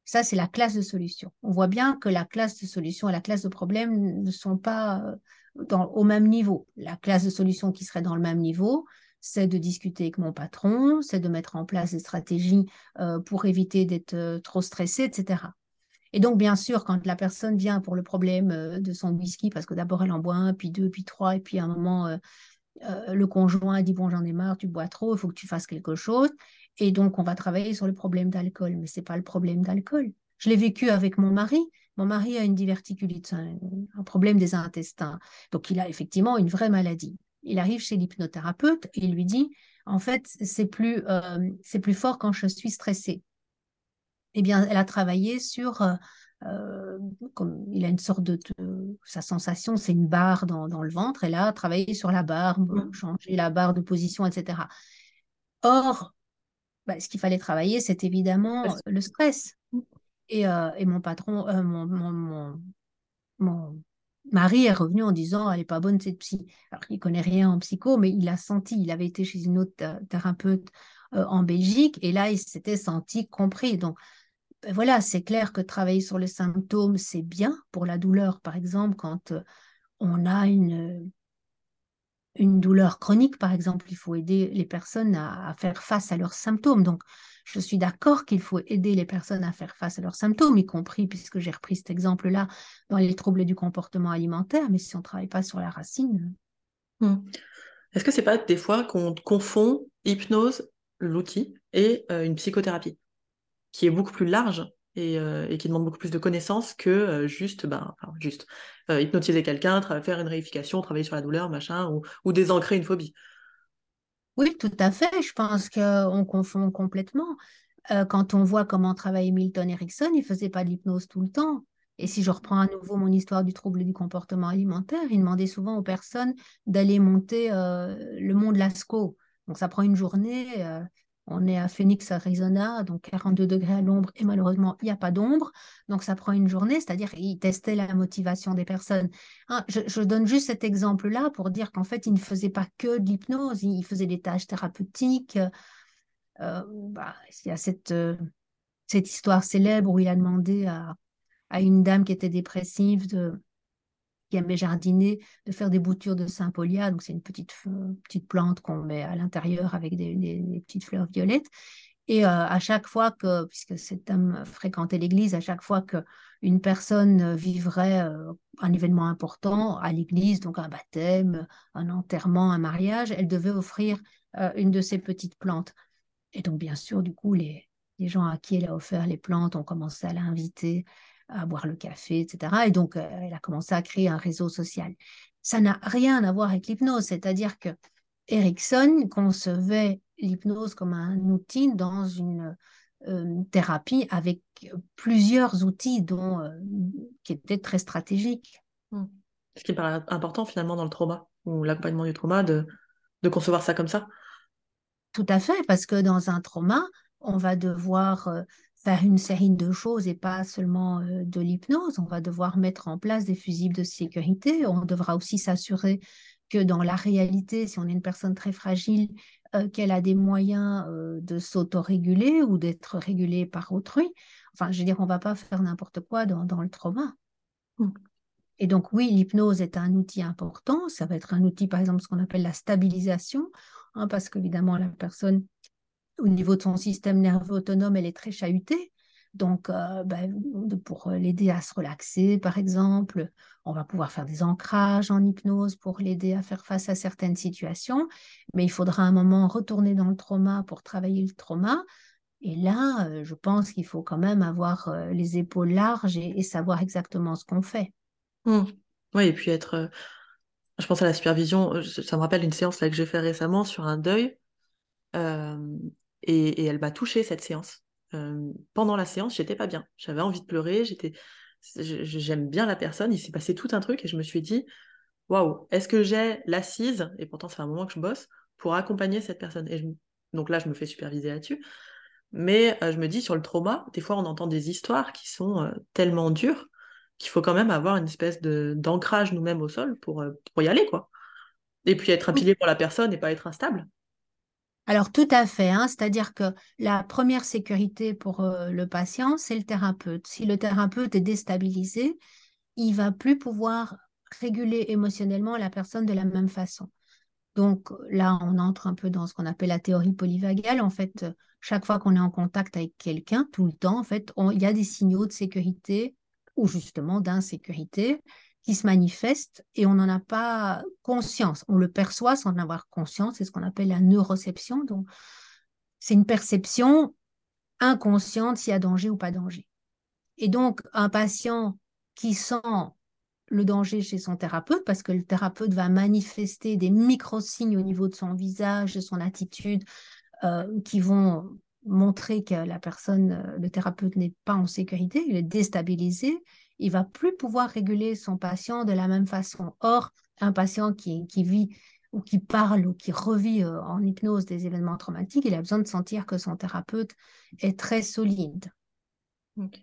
Ça, c'est la classe de solution. On voit bien que la classe de solution et la classe de problème ne sont pas dans, au même niveau. La classe de solution qui serait dans le même niveau, c'est de discuter avec mon patron, c'est de mettre en place des stratégies euh, pour éviter d'être euh, trop stressé, etc. Et donc, bien sûr, quand la personne vient pour le problème euh, de son whisky, parce que d'abord elle en boit un, puis deux, puis trois, et puis à un moment, le conjoint dit Bon, j'en ai marre, tu bois trop, il faut que tu fasses quelque chose. Et donc, on va travailler sur le problème d'alcool, mais ce n'est pas le problème d'alcool. Je l'ai vécu avec mon mari. Mon mari a une diverticulite, un problème des intestins. Donc, il a effectivement une vraie maladie il arrive chez l'hypnothérapeute et il lui dit en fait c'est plus euh, c'est plus fort quand je suis stressée. Eh bien, elle a travaillé sur euh, euh, comme il a une sorte de, sa sensation, c'est une barre dans, le ventre. Elle a travaillé sur la barre, mmh. changer la barre de position, etc. Or, bah, ce qu'il fallait travailler, c'est évidemment le stress. Et, mon patron, mon, mon Marie est revenue en disant elle n'est pas bonne cette psy. Alors il connaît rien en psycho, mais il a senti, il avait été chez une autre thérapeute euh, en Belgique et là il s'était senti compris. Donc ben voilà, c'est clair que travailler sur les symptômes c'est bien pour la douleur, par exemple quand euh, on a une une douleur chronique, par exemple, il faut aider les personnes à, faire face à leurs symptômes. Donc, je suis d'accord qu'il faut aider les personnes à faire face à leurs symptômes, y compris, puisque j'ai repris cet exemple-là, dans les troubles du comportement alimentaire, mais si on ne travaille pas sur la racine. Hmm. Est-ce que c'est pas des fois qu'on confond hypnose, l'outil, et euh, une psychothérapie, qui est beaucoup plus large euh, et, qui demande beaucoup plus de connaissances que euh, juste, ben, juste euh, hypnotiser quelqu'un, faire une réification, travailler sur la douleur, machin, ou, ou désancrer une phobie. Oui, tout à fait. Je pense qu'on confond complètement. quand on voit comment travaillait Milton Erickson, il ne faisait pas d'hypnose tout le temps. Et si je reprends à nouveau mon histoire du trouble du comportement alimentaire, il demandait souvent aux personnes d'aller monter le mont de Lascaux. Donc ça prend une journée. On est à Phoenix, Arizona, donc 42 degrés à l'ombre et malheureusement, il n'y a pas d'ombre. Donc, ça prend une journée, c'est-à-dire qu'il testait la motivation des personnes. Hein, je, donne juste cet exemple-là pour dire qu'en fait, il ne faisait pas que de l'hypnose, il faisait des tâches thérapeutiques. Euh, bah, il y a cette, euh, cette histoire célèbre où il a demandé à, à une dame qui était dépressive de, qui aimait jardiner, de faire des boutures de Saint-Polia. Donc, c'est une petite, petite plante qu'on met à l'intérieur avec des, petites fleurs violettes. Et euh, à chaque fois que, puisque cet homme fréquentait l'église, à chaque fois qu'une personne vivrait euh, un événement important à l'église, donc un baptême, un enterrement, un mariage, elle devait offrir euh, une de ces petites plantes. Et donc, bien sûr, du coup, les gens à qui elle a offert les plantes ont commencé à l'inviter à boire le café, etc. Et donc, euh, elle a commencé à créer un réseau social. Ça n'a rien à voir avec l'hypnose, c'est-à-dire que Erickson concevait l'hypnose comme un outil dans une euh, thérapie avec plusieurs outils dont, euh, qui étaient très stratégiques. Hmm. Ce qui paraît important finalement dans le trauma ou l'accompagnement du trauma, de, de concevoir ça comme ça. Tout à fait, parce que dans un trauma, on va devoir faire une série de choses et pas seulement euh, de l'hypnose. On va devoir mettre en place des fusibles de sécurité. On devra aussi s'assurer que dans la réalité, si on est une personne très fragile, euh, qu'elle a des moyens euh, de s'autoréguler ou d'être régulée par autrui. Enfin, je veux dire, on ne va pas faire n'importe quoi dans, le trauma. Mmh. Et donc, oui, l'hypnose est un outil important. Ça va être un outil, par exemple, ce qu'on appelle la stabilisation, hein, parce qu'évidemment, la personne au niveau de son système nerveux autonome, elle est très chahutée. Donc, euh, ben, pour l'aider à se relaxer, par exemple, on va pouvoir faire des ancrages en hypnose pour l'aider à faire face à certaines situations. Mais il faudra un moment retourner dans le trauma pour travailler le trauma. Et là, euh, je pense qu'il faut quand même avoir euh, les épaules larges et, savoir exactement ce qu'on fait. Mmh. Oui, et puis être. je pense à la supervision. Ça me rappelle une séance là, que j'ai fait récemment sur un deuil. Et, elle m'a touchée cette séance. Euh, pendant la séance, j'étais pas bien. J'avais envie de pleurer. J'étais, j'aime bien la personne. Il s'est passé tout un truc et je me suis dit, waouh, est-ce que j'ai l'assise et pourtant c'est un moment que je bosse pour accompagner cette personne? Et donc là, je me fais superviser là-dessus. Mais euh, je me dis sur le trauma, des fois on entend des histoires qui sont euh, tellement dures qu'il faut quand même avoir une espèce de d'ancrage nous-mêmes au sol pour, pour y aller quoi. Et puis être un pilier pour la personne et pas être instable. Alors tout à fait, hein. c'est-à-dire que la première sécurité pour euh, le patient, c'est le thérapeute. Si le thérapeute est déstabilisé, il va plus pouvoir réguler émotionnellement la personne de la même façon. Donc là, on entre un peu dans ce qu'on appelle la théorie polyvagale. En fait, chaque fois qu'on est en contact avec quelqu'un, tout le temps, en fait, il y a des signaux de sécurité ou justement d'insécurité qui se manifeste et on n'en a pas conscience. On le perçoit sans en avoir conscience. C'est ce qu'on appelle la neuroception. Donc, c'est une perception inconsciente s'il y a danger ou pas danger. Et donc, un patient qui sent le danger chez son thérapeute, parce que le thérapeute va manifester des micro-signes au niveau de son visage, de son attitude, euh, qui vont montrer que la personne, euh, le thérapeute n'est pas en sécurité, il est déstabilisé, il va plus pouvoir réguler son patient de la même façon. Or, un patient qui, vit ou qui parle ou qui revit euh, en hypnose des événements traumatiques, il a besoin de sentir que son thérapeute est très solide.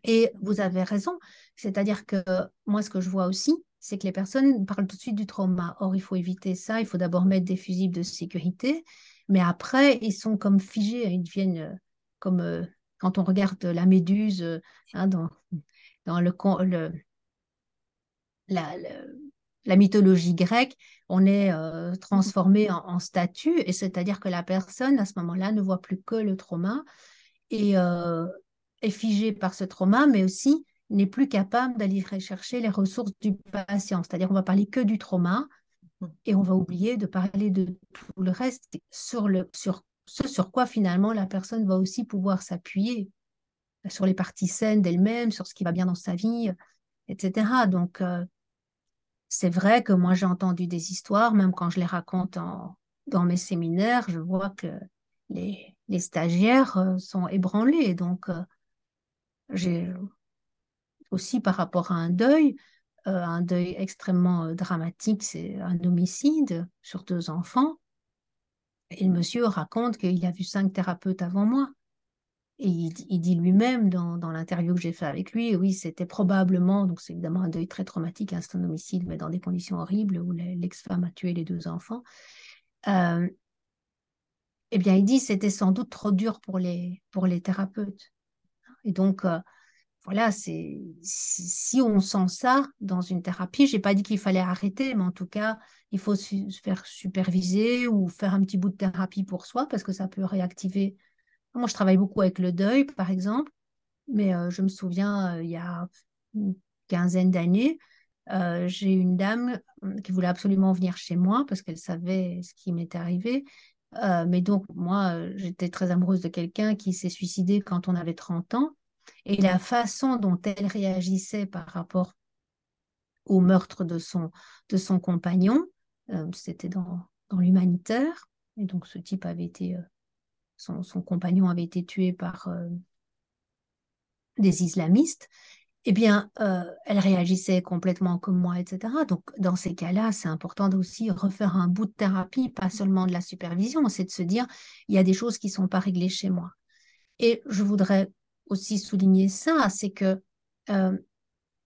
Et vous avez raison, c'est-à-dire que moi, ce que je vois aussi, c'est que les personnes parlent tout de suite du trauma. Or, il faut éviter ça, il faut d'abord mettre des fusibles de sécurité, mais après, ils sont comme figés, ils deviennent euh, comme euh, quand on regarde la méduse hein, dans, dans le, la mythologie grecque, on est euh, transformé en, statue, et c'est-à-dire que la personne, à ce moment-là, ne voit plus que le trauma et euh, est figée par ce trauma, mais aussi n'est plus capable d'aller rechercher les ressources du patient. C'est-à-dire qu'on va parler que du trauma et on va oublier de parler de tout le reste sur, le, sur ce sur quoi finalement la personne va aussi pouvoir s'appuyer, sur les parties saines d'elle-même, sur ce qui va bien dans sa vie, etc. Donc, euh, c'est vrai que moi, j'ai entendu des histoires, même quand je les raconte dans mes séminaires, je vois que les, stagiaires euh, sont ébranlés. Donc, euh, j'ai aussi par rapport à un deuil, euh, un deuil extrêmement dramatique, c'est un homicide sur deux enfants. Et le monsieur raconte qu'il a vu cinq thérapeutes avant moi. Et il, dit lui-même dans, l'interview que j'ai fait avec lui, oui, c'était probablement, donc c'est évidemment un deuil très traumatique, un homicide, mais dans des conditions horribles où l'ex-femme a tué les deux enfants. Euh, eh bien, il dit c'était sans doute trop dur pour les, pour les thérapeutes. Et donc, euh, voilà, c'est si on sent ça dans une thérapie, j'ai pas dit qu'il fallait arrêter, mais en tout cas, il faut se faire superviser ou faire un petit bout de thérapie pour soi parce que ça peut réactiver moi, je travaille beaucoup avec le deuil, par exemple, mais euh, je me souviens, euh, il y a une quinzaine d'années, euh, j'ai une dame qui voulait absolument venir chez moi parce qu'elle savait ce qui m'était arrivé. mais donc, moi, j'étais très amoureuse de quelqu'un qui s'est suicidé quand on avait 30 ans. Et la façon dont elle réagissait par rapport au meurtre de son, de son compagnon, c'était dans, dans l'humanitaire. Et donc, ce type avait été son, compagnon avait été tué par euh, des islamistes, eh bien, euh, elle réagissait complètement comme moi, etc. Donc, dans ces cas-là, c'est important aussi refaire un bout de thérapie, pas seulement de la supervision, c'est de se dire, il y a des choses qui ne sont pas réglées chez moi. Et je voudrais aussi souligner ça, c'est que euh,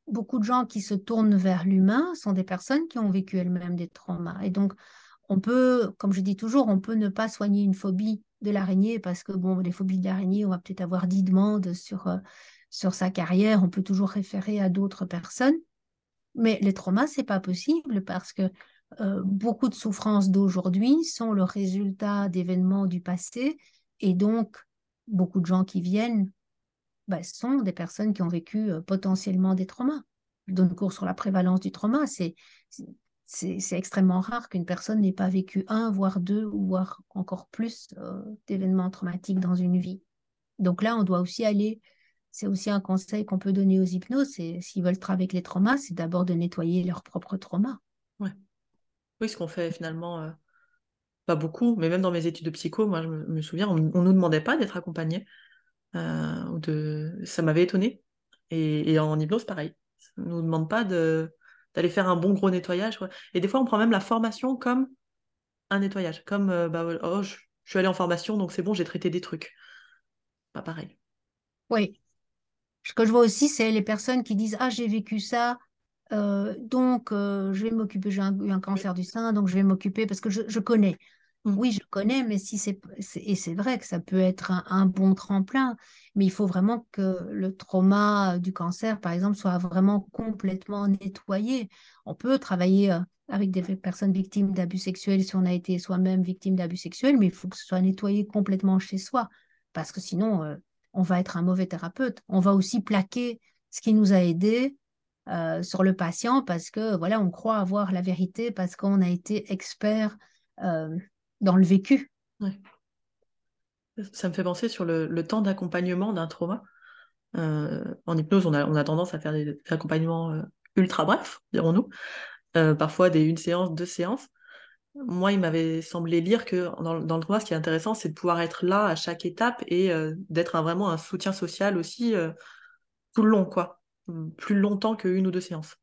beaucoup de gens qui se tournent vers l'humain sont des personnes qui ont vécu elles-mêmes des traumas. Et donc, on peut, comme je dis toujours, on peut ne pas soigner une phobie de l'araignée parce que, bon, les phobies de l'araignée, on va peut-être avoir dix demandes sur, euh, sur sa carrière, on peut toujours référer à d'autres personnes. Mais les traumas, c'est pas possible parce que euh, beaucoup de souffrances d'aujourd'hui sont le résultat d'événements du passé et donc beaucoup de gens qui viennent bah, sont des personnes qui ont vécu euh, potentiellement des traumas. Je donne cours sur la prévalence du trauma. C'est c'est extrêmement rare qu'une personne n'ait pas vécu un, voire deux, voire encore plus euh, d'événements traumatiques dans une vie. Donc là, on doit aussi aller, c'est aussi un conseil qu'on peut donner aux hypnoses, s'ils veulent travailler avec les traumas, c'est d'abord de nettoyer leurs propres traumas. Ouais. Oui, ce qu'on fait finalement, euh, pas beaucoup, mais même dans mes études de psycho, moi je me, souviens, on ne nous demandait pas d'être accompagné. Euh, de... Ça m'avait étonné. Et, et, en hypnose, pareil. On ne nous demande pas de d'aller faire un bon gros nettoyage. Et des fois, on prend même la formation comme un nettoyage. Comme, euh, bah, oh, je, suis allée en formation, donc c'est bon, j'ai traité des trucs. Pas pareil. Oui. Ce que je vois aussi, c'est les personnes qui disent Ah, j'ai vécu ça, euh, donc euh, je vais m'occuper, j'ai eu un cancer du sein, donc je vais m'occuper parce que je connais. Mmh. Oui, je connais, mais si c'est et c'est vrai que ça peut être un, bon tremplin, mais il faut vraiment que le trauma du cancer, par exemple, soit vraiment complètement nettoyé. On peut travailler euh, avec des personnes victimes d'abus sexuels si on a été soi-même victime d'abus sexuels, mais il faut que ce soit nettoyé complètement chez soi, parce que sinon, euh, on va être un mauvais thérapeute. On va aussi plaquer ce qui nous a aidés euh, sur le patient parce que voilà, on croit avoir la vérité parce qu'on a été expert dans le vécu. Ça me fait penser sur le, temps d'accompagnement d'un trauma. Euh, en hypnose, on a, on a, tendance à faire des, accompagnements euh, ultra brefs, dirons-nous. Euh, parfois des une séance, deux séances. Moi, il m'avait semblé lire que dans, dans, le trauma, ce qui est intéressant, c'est de pouvoir être là à chaque étape et d'être vraiment un soutien social aussi tout le long, quoi. Plus longtemps qu'une ou deux séances.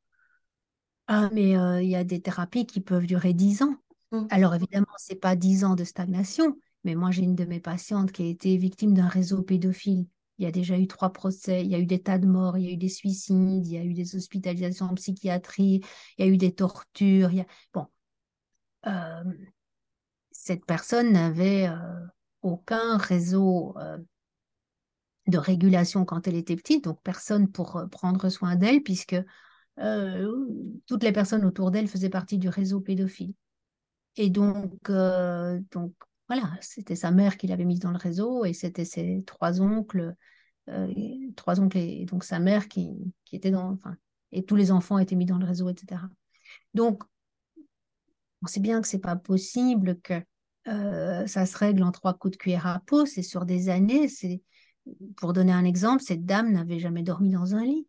Ah, mais il y a des thérapies qui peuvent durer dix ans. Mmh. Alors évidemment, ce n'est pas dix ans de stagnation, mais moi j'ai une de mes patientes qui a été victime d'un réseau pédophile. Il y a déjà eu trois procès, il y a eu des tas de morts, il y a eu des suicides, il y a eu des hospitalisations en psychiatrie, il y a eu des tortures. Bon, euh, cette personne n'avait euh, aucun réseau euh, de régulation quand elle était petite, donc personne pour prendre soin d'elle, puisque toutes les personnes autour d'elle faisaient partie du réseau pédophile. Et donc, donc voilà, c'était sa mère qui l'avait mise dans le réseau et c'était ses trois oncles, trois oncles et, donc sa mère qui, qui était dans, enfin, et tous les enfants étaient mis dans le réseau, etc. Donc, on sait bien que c'est pas possible que ça se règle en trois coups de cuillère à peau. C'est sur des années. C'est pour donner un exemple, cette dame n'avait jamais dormi dans un lit.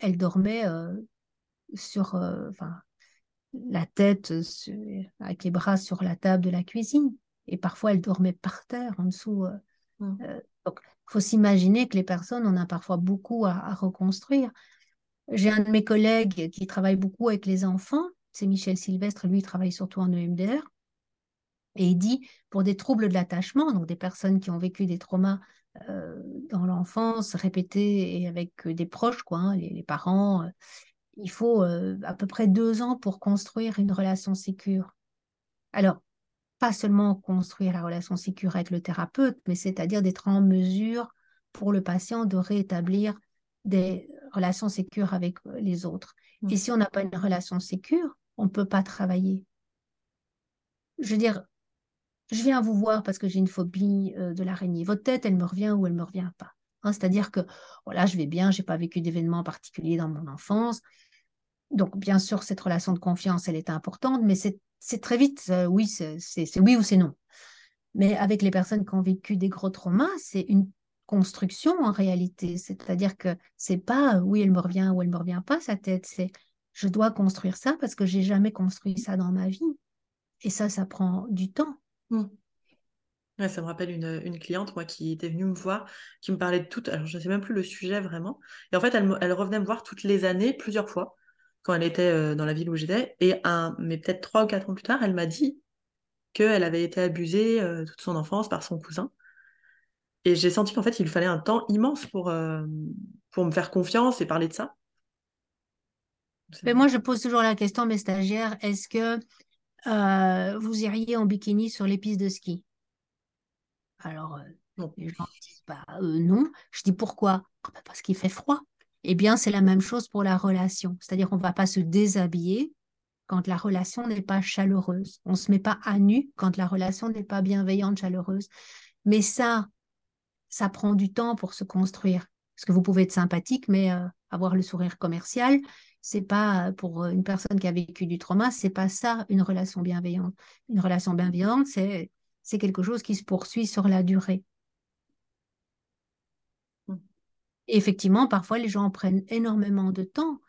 Elle dormait sur, la tête avec les bras sur la table de la cuisine. Et parfois, elle dormait par terre, en dessous. Mmh. donc, il faut s'imaginer que les personnes, on a parfois beaucoup à reconstruire. J'ai un de mes collègues qui travaille beaucoup avec les enfants, c'est Michel Sylvestre, lui il travaille surtout en EMDR, et il dit pour des troubles de l'attachement, donc des personnes qui ont vécu des traumas euh, dans l'enfance répétés et avec des proches, quoi, hein, les, parents, euh, il faut euh, à peu près deux ans pour construire une relation sécure. Alors, pas seulement construire la relation sécure avec le thérapeute, mais c'est-à-dire d'être en mesure pour le patient de rétablir des relation sécure avec euh, les autres. Et si on n'a pas une relation sécure, on ne peut pas travailler. Je veux dire, je viens vous voir parce que j'ai une phobie euh, de l'araignée. Votre tête, elle me revient ou elle ne me revient pas. Hein, c'est-à-dire que voilà, je vais bien, je n'ai pas vécu d'événements particuliers dans mon enfance. Donc, bien sûr, cette relation de confiance, elle est importante, mais c'est très vite, euh, oui, c'est oui ou c'est non. Mais avec les personnes qui ont vécu des gros traumas, c'est une construction en réalité. C'est-à-dire que c'est pas oui, elle me revient ou elle me revient pas sa tête, c'est je dois construire ça parce que j'ai jamais construit ça dans ma vie. Et ça, ça prend du temps. Mmh. ça me rappelle une, une, cliente, moi, qui était venue me voir, qui me parlait de tout. Alors, je ne sais même plus le sujet vraiment. Et en fait, elle, elle, revenait me voir toutes les années, plusieurs fois, quand elle était euh, dans la ville où j'étais. Et un, mais peut-être trois ou quatre ans plus tard, elle m'a dit qu'elle avait été abusée euh, toute son enfance par son cousin. Et j'ai senti qu'en fait, il fallait un temps immense pour, euh, pour me faire confiance et parler de ça. Mais moi, je pose toujours la question à mes stagiaires, est-ce que euh, vous iriez en bikini sur les pistes de ski? Alors, non. les gens disent bah, non. Je dis pourquoi? Ah, bah, Parce qu'il fait froid. Eh bien, c'est la même chose pour la relation. C'est-à-dire qu'on ne va pas se déshabiller quand la relation n'est pas chaleureuse. On ne se met pas à nu quand la relation n'est pas bienveillante, chaleureuse. Mais ça, ça prend du temps pour se construire. Parce que vous pouvez être sympathique, mais euh, avoir le sourire commercial, c'est pas pour une personne qui a vécu du trauma, c'est pas ça une relation bienveillante. Une relation bienveillante, c'est quelque chose qui se poursuit sur la durée. Et mmh. Effectivement, parfois les gens prennent énormément de temps.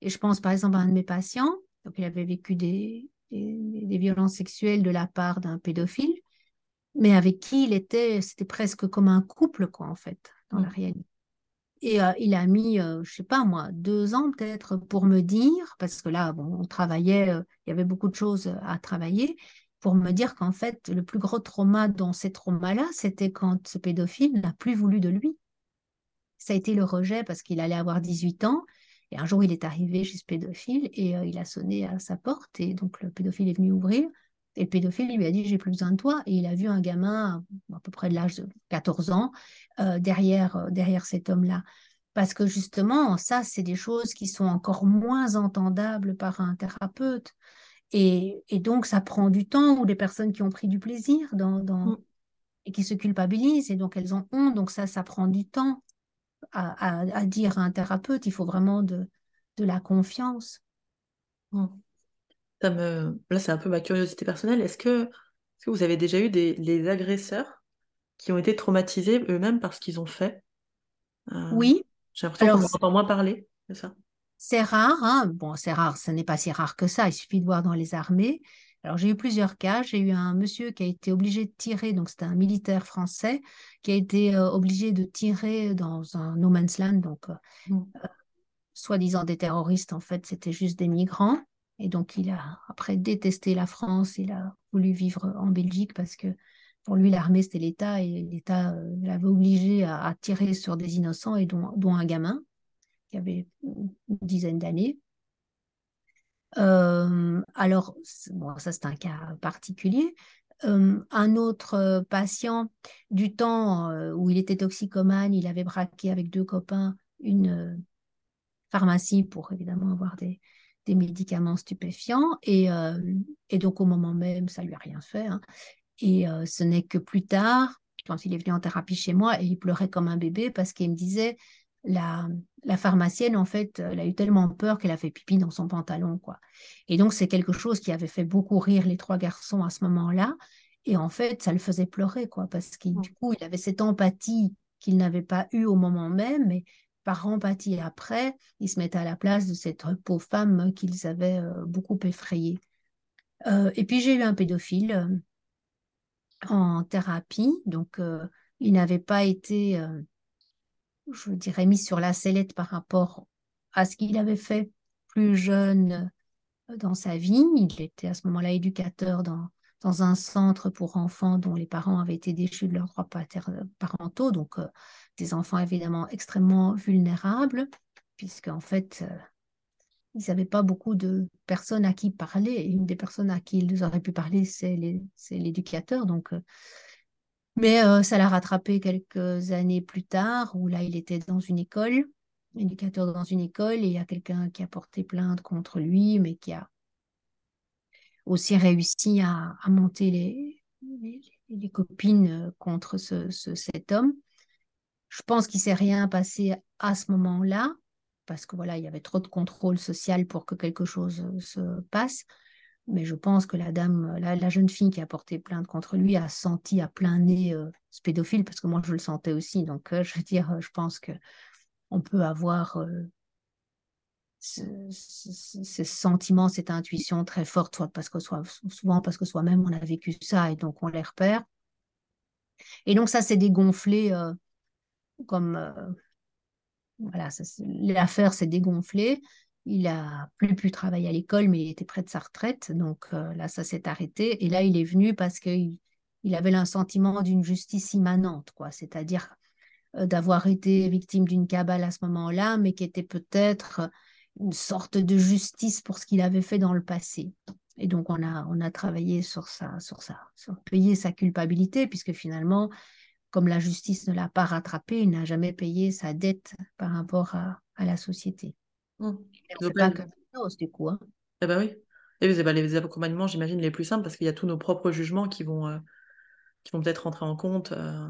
Et je pense par exemple à un de mes patients, donc il avait vécu des, des violences sexuelles de la part d'un pédophile mais avec qui il était, c'était presque comme un couple, quoi, en fait, dans la mmh. réalité. Et euh, il a mis, je euh, je sais pas moi, deux ans peut-être pour me dire, parce que là, bon, on travaillait, euh, il y avait beaucoup de choses à travailler, pour me dire qu'en fait, le plus gros trauma dans ces traumas-là, c'était quand ce pédophile n'a plus voulu de lui. Ça a été le rejet parce qu'il allait avoir 18 ans. Et un jour, il est arrivé chez ce pédophile et il a sonné à sa porte. Et donc, le pédophile est venu ouvrir. Et le pédophile lui a dit J'ai plus besoin de toi. Et il a vu un gamin à peu près de l'âge de 14 ans euh, derrière, euh, derrière cet homme-là. Parce que justement, ça, c'est des choses qui sont encore moins entendables par un thérapeute. Et, donc, ça prend du temps ou des personnes qui ont pris du plaisir dans, mm. et qui se culpabilisent et donc elles ont honte. Donc, ça, ça prend du temps à, dire à un thérapeute. Il faut vraiment de, de la confiance. Mm me... Là, c'est un peu ma curiosité personnelle. Est-ce que, que vous avez déjà eu des agresseurs qui ont été traumatisés eux-mêmes par ce qu'ils ont fait? Euh, Oui. J'ai l'impression qu'on entend moins parler ça? C'est rare, hein bon, c'est rare, ce n'est pas si rare que ça, il suffit de voir dans les armées. Alors j'ai eu plusieurs cas, j'ai eu un monsieur qui a été obligé de tirer, donc c'était un militaire français, qui a été euh, obligé de tirer dans un no man's land, donc euh, mmh. soi-disant des terroristes, en fait c'était juste des migrants. Et donc, il a après détesté la France, il a voulu vivre en Belgique parce que pour lui, l'armée, c'était l'État et l'État euh, l'avait obligé à, tirer sur des innocents et dont, un gamin qui avait une dizaine d'années. Alors, bon, ça, c'est un cas particulier. Un autre patient, du temps où il était toxicomane, il avait braqué avec deux copains une, pharmacie pour évidemment avoir des, médicaments stupéfiants. Et, et, donc, au moment même, ça lui a rien fait. Hein. Et ce n'est que plus tard, quand il est venu en thérapie chez moi, et il pleurait comme un bébé parce qu'il me disait, la, la, pharmacienne, en fait, elle a eu tellement peur qu'elle a fait pipi dans son pantalon, quoi. Et donc, c'est quelque chose qui avait fait beaucoup rire les trois garçons à ce moment-là. Et en fait, ça le faisait pleurer, quoi, parce que du coup, il avait cette empathie qu'il n'avait pas eue au moment même, mais par empathie après, il se mettait à la place de cette pauvre femme qu'ils avaient euh, beaucoup effrayée. Euh, et puis, j'ai eu un pédophile euh, en thérapie, donc il n'avait pas été, je dirais, mis sur la sellette par rapport à ce qu'il avait fait plus jeune dans sa vie. Il était à ce moment-là éducateur dans, dans un centre pour enfants dont les parents avaient été déchus de leurs droits parentaux, donc euh, des enfants évidemment extrêmement vulnérables, puisque en fait, euh, ils n'avaient pas beaucoup de personnes à qui parler. Et une des personnes à qui ils auraient pu parler, c'est l'éducateur. Donc, euh, mais ça l'a rattrapé quelques années plus tard, où là, il était dans une école, éducateur dans une école, et il y a quelqu'un qui a porté plainte contre lui, mais qui a aussi réussi à, monter les, les, copines euh, contre ce, cet homme. Je pense qu'il ne s'est rien passé à ce moment-là, parce que voilà, il y avait trop de contrôle social pour que quelque chose euh, se passe. Mais je pense que la dame, la, jeune fille qui a porté plainte contre lui a senti à plein nez euh, ce pédophile, parce que moi je le sentais aussi. Donc, (laughs) je veux dire, je pense que on peut avoir ce, sentiment, cette intuition très forte, soit parce que soit, souvent parce que soi-même on a vécu ça et donc on les repère. Et donc ça s'est dégonflé euh, comme euh, voilà, l'affaire s'est dégonflée. Il a plus pu travailler à l'école, mais il était près de sa retraite, donc euh, là ça s'est arrêté. Et là il est venu parce qu'il il avait un sentiment d'une justice immanente, quoi, c'est-à-dire d'avoir été victime d'une cabale à ce moment-là, mais qui était peut-être une sorte de justice pour ce qu'il avait fait dans le passé. Et donc, on a, travaillé sur ça, sur payer sa culpabilité, puisque finalement, comme la justice ne l'a pas rattrapé, il n'a jamais payé sa dette par rapport à la société. Mmh. C'est pas que du coup. Hein. Eh ben oui. Et les accompagnements, j'imagine, les plus simples, parce qu'il y a tous nos propres jugements qui vont, euh, qui vont peut-être rentrer en compte. Euh,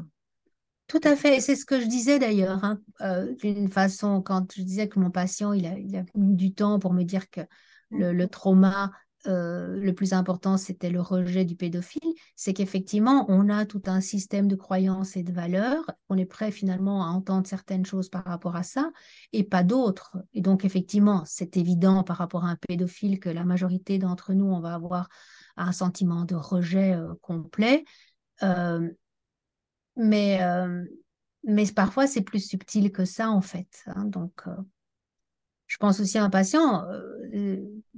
tout à fait, c'est ce que je disais d'ailleurs, hein, euh, d'une façon, quand je disais que mon patient, il a, il a mis du temps pour me dire que le, le trauma euh, le plus important, c'était le rejet du pédophile, c'est qu'effectivement, on a tout un système de croyances et de valeurs, on est prêt finalement à entendre certaines choses par rapport à ça et pas d'autres. Et donc, effectivement, c'est évident par rapport à un pédophile que la majorité d'entre nous, on va avoir un sentiment de rejet euh, complet. Euh, mais, mais parfois, c'est plus subtil que ça, en fait. Hein. donc, je pense aussi à un patient,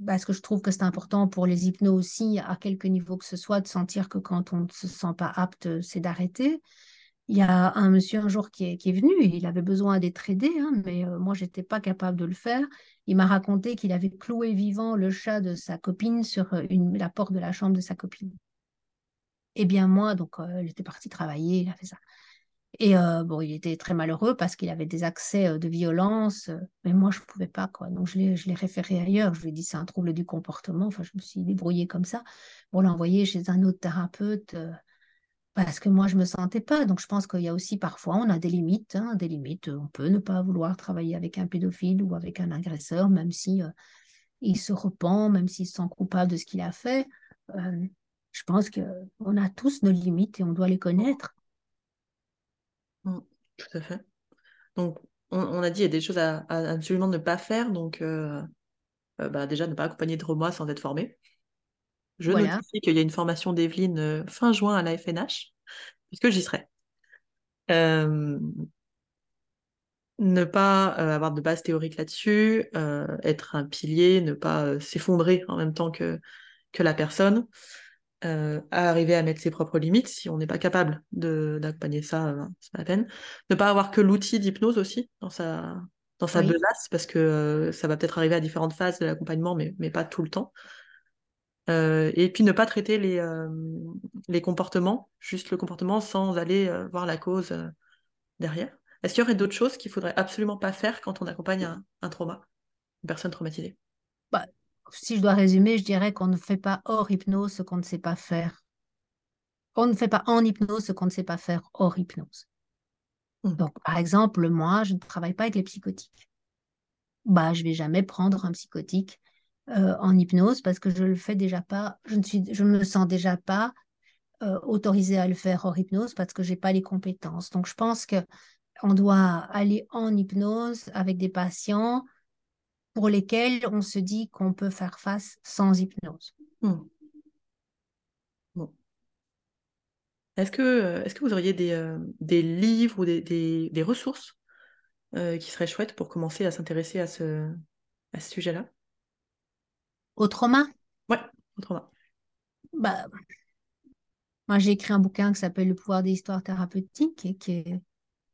parce que je trouve que c'est important pour les hypnos aussi, à quelque niveau que ce soit, de sentir que quand on ne se sent pas apte, c'est d'arrêter. Il y a un monsieur un jour qui est, venu, il avait besoin d'être aidé, hein, mais moi, je n'étais pas capable de le faire. Il m'a raconté qu'il avait cloué vivant le chat de sa copine sur une, la porte de la chambre de sa copine. Eh bien, moi, donc, euh, il était parti travailler, il a fait ça. Et euh, bon, il était très malheureux parce qu'il avait des accès euh, de violence, mais moi, je ne pouvais pas, quoi. Donc, je l'ai référé ailleurs. Je lui ai dit, c'est un trouble du comportement. Enfin, je me suis débrouillée comme ça pour l'envoyer chez un autre thérapeute parce que moi, je ne me sentais pas. Donc, je pense qu'il y a aussi parfois, on a des limites, hein, des limites. On peut ne pas vouloir travailler avec un pédophile ou avec un agresseur, même si il se repent, même s'il se sent coupable de ce qu'il a fait je pense qu'on a tous nos limites et on doit les connaître. Tout à fait. Donc, on, a dit qu'il y a des choses à, absolument ne pas faire. Donc, euh, euh, bah, déjà, ne pas accompagner de remoi sans être formé. Je voilà. notifie qu'il y a une formation d'Evelyne euh, fin juin à la FNH, puisque j'y serai. ne pas avoir de base théorique là-dessus, être un pilier, ne pas s'effondrer en même temps que, que la personne. Euh, à arriver à mettre ses propres limites. Si on n'est pas capable d'accompagner ça, euh, c'est pas la peine. Ne pas avoir que l'outil d'hypnose aussi dans sa, dans sa besace, parce que euh, ça va peut-être arriver à différentes phases de l'accompagnement, mais, mais pas tout le temps. et puis ne pas traiter les, les comportements, juste le comportement, sans aller voir la cause derrière. Est-ce qu'il y aurait d'autres choses qu'il faudrait absolument pas faire quand on accompagne un, un trauma une personne traumatisée? Si je dois résumer, je dirais qu'on ne fait pas hors hypnose ce qu'on ne sait pas faire. On ne fait pas en hypnose ce qu'on ne sait pas faire hors hypnose. Mmh. Donc, par exemple, moi, je ne travaille pas avec les psychotiques. Bah, je vais jamais prendre un psychotique euh, en hypnose parce que je le fais déjà pas. Je ne suis, je me sens déjà pas euh, autorisée à le faire hors hypnose parce que j'ai pas les compétences. Donc, je pense que on doit aller en hypnose avec des patients pour lesquels on se dit qu'on peut faire face sans hypnose. Mmh. Est-ce que, euh, est que vous auriez des, euh, des livres ou des, des, ressources euh, qui seraient chouettes pour commencer à s'intéresser à ce, à ce sujet-là? Au trauma? Ouais, au trauma. Bah, moi, j'ai écrit un bouquin qui s'appelle Le pouvoir des histoires thérapeutiques et qui est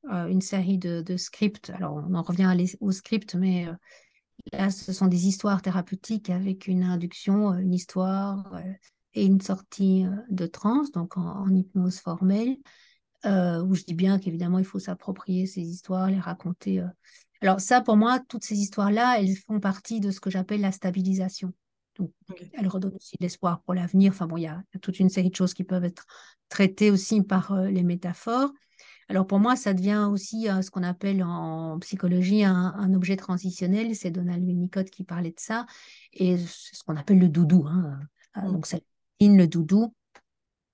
une série de, de, scripts. Alors, on en revient au script, mais là, ce sont des histoires thérapeutiques avec une induction, une histoire et une sortie euh, de transe, donc en, hypnose formelle, euh, où je dis bien qu'évidemment, il faut s'approprier ces histoires, les raconter. Euh. Alors ça, pour moi, toutes ces histoires-là, elles font partie de ce que j'appelle la stabilisation. Donc, elles redonnent aussi de l'espoir pour l'avenir. Enfin bon, il y, a, toute une série de choses qui peuvent être traitées aussi par les métaphores. Alors pour moi, ça devient aussi ce qu'on appelle en psychologie un, objet transitionnel. C'est Donald Winnicott qui parlait de ça. Et c'est ce qu'on appelle le doudou. Hein. Mmh. Donc c'est le doudou,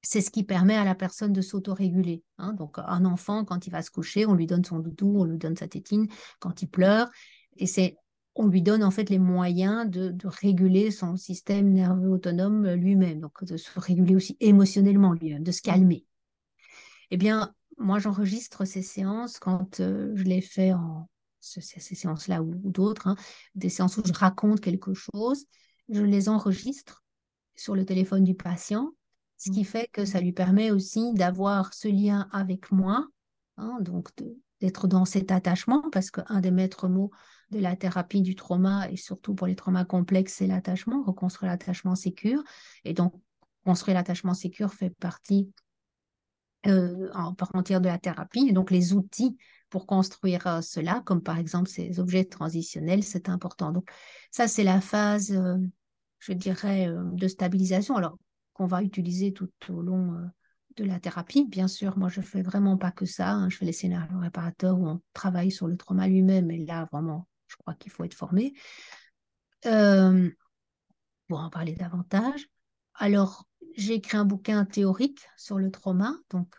c'est ce qui permet à la personne de s'autoréguler. Hein. Donc, un enfant, quand il va se coucher, on lui donne son doudou, on lui donne sa tétine quand il pleure. Et c'est, on lui donne en fait les moyens de, réguler son système nerveux autonome lui-même, donc de se réguler aussi émotionnellement lui-même, de se calmer. Eh bien, moi, j'enregistre ces séances quand euh, je les fais en ces, séances-là ou, d'autres, hein, des séances où je raconte quelque chose, je les enregistre sur le téléphone du patient, ce qui fait que ça lui permet aussi d'avoir ce lien avec moi, hein, donc d'être dans cet attachement, parce qu'un des maîtres mots de la thérapie du trauma, et surtout pour les traumas complexes, c'est l'attachement, reconstruire l'attachement sécure. Et donc, construire l'attachement sécure fait partie euh, en de la thérapie. Et donc, les outils pour construire euh, cela, comme par exemple ces objets transitionnels, c'est important. Donc, ça, c'est la phase euh, je dirais, euh, de stabilisation, alors qu'on va utiliser tout au long de la thérapie. Bien sûr, moi, je fais vraiment pas que ça. Hein. Je fais les scénarios réparateurs où on travaille sur le trauma lui-même. Et là, vraiment, je crois qu'il faut être formé. Pour en parler davantage. Alors, j'ai écrit un bouquin théorique sur le trauma. Donc,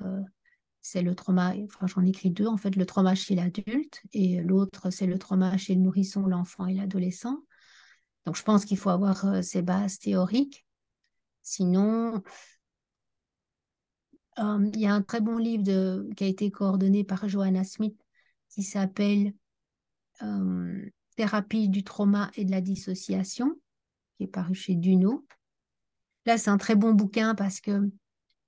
c'est le trauma, enfin, j'en écrit deux, en fait, le trauma chez l'adulte et l'autre, c'est le trauma chez le nourrisson, l'enfant et l'adolescent. Donc, je pense qu'il faut avoir euh, ces bases théoriques. Sinon, euh, il y a un très bon livre qui a été coordonné par Johanna Smith qui s'appelle euh, Thérapie du trauma et de la dissociation, qui est paru chez Duno. Là, c'est un très bon bouquin parce que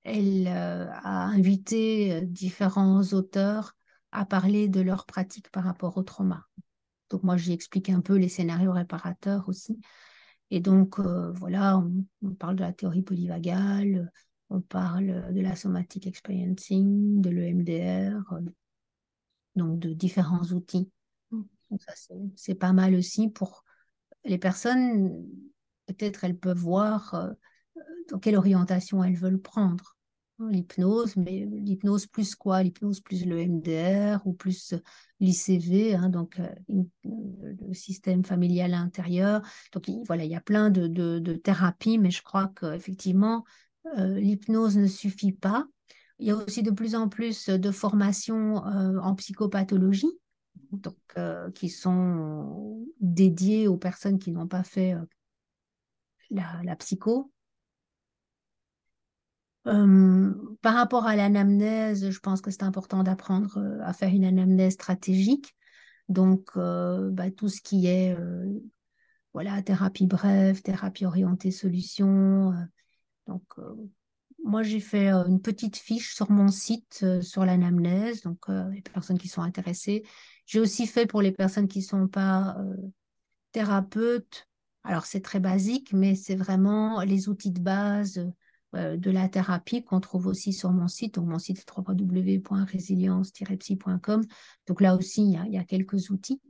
elle a invité différents auteurs à parler de leur pratique par rapport au trauma. Donc moi, j'y explique un peu les scénarios réparateurs aussi. Et donc, euh, voilà, on, parle de la théorie polyvagale, on parle de la somatic experiencing, de l'EMDR, euh, donc de différents outils. Mm. Donc ça, c'est pas mal aussi pour les personnes, peut-être elles peuvent voir euh, dans quelle orientation elles veulent prendre. Hein, l'hypnose, mais l'hypnose plus quoi? L'hypnose plus le MDR ou plus l'ICV, hein, donc euh, le système familial intérieur. Donc voilà, il y a plein de, thérapies, mais je crois qu'effectivement, euh, l'hypnose ne suffit pas. Il y a aussi de plus en plus de formations euh, en psychopathologie, donc, qui sont dédiées aux personnes qui n'ont pas fait la psycho. Par rapport à l'anamnèse, je pense que c'est important d'apprendre à faire une anamnèse stratégique. Donc, bah, tout ce qui est voilà, thérapie brève, thérapie orientée solution. donc, moi, j'ai fait une petite fiche sur mon site sur l'anamnèse, donc les personnes qui sont intéressées. J'ai aussi fait pour les personnes qui ne sont pas thérapeutes. Alors, c'est très basique, mais c'est vraiment les outils de base de la thérapie qu'on trouve aussi sur mon site. Donc, mon site est www.résilience-psy.com. Donc, là aussi, il y, a, quelques outils.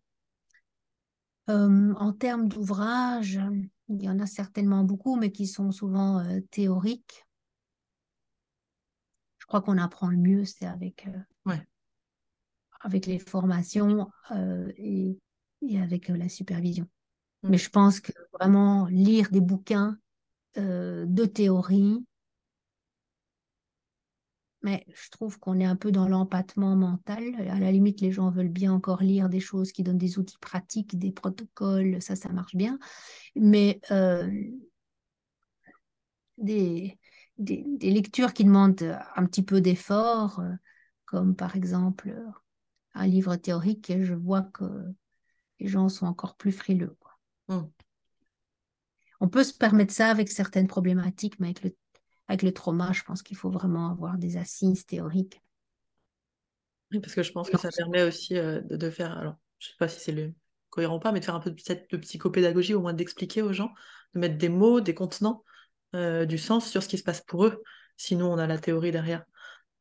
en termes d'ouvrages, il y en a certainement beaucoup, mais qui sont souvent théoriques. Je crois qu'on apprend le mieux, c'est avec, avec les formations et, et, avec la supervision. Mais mm. je pense que vraiment lire des bouquins de théorie, mais je trouve qu'on est un peu dans l'empattement mental. À la limite, les gens veulent bien encore lire des choses qui donnent des outils pratiques, des protocoles, ça, ça marche bien. Mais euh, des, des, lectures qui demandent un petit peu d'effort, euh, comme par exemple un livre théorique, je vois que les gens sont encore plus frileux. Mmh. On peut se permettre ça avec certaines problématiques, mais avec le avec le trauma, je pense qu'il faut vraiment avoir des assises théoriques. Oui, parce que je pense que ça permet aussi euh, de, faire, alors je ne sais pas si c'est le cohérent ou pas, mais de faire un peu de, psychopédagogie, au moins d'expliquer aux gens, de mettre des mots, des contenants, euh, du sens sur ce qui se passe pour eux. Sinon, on a la théorie derrière.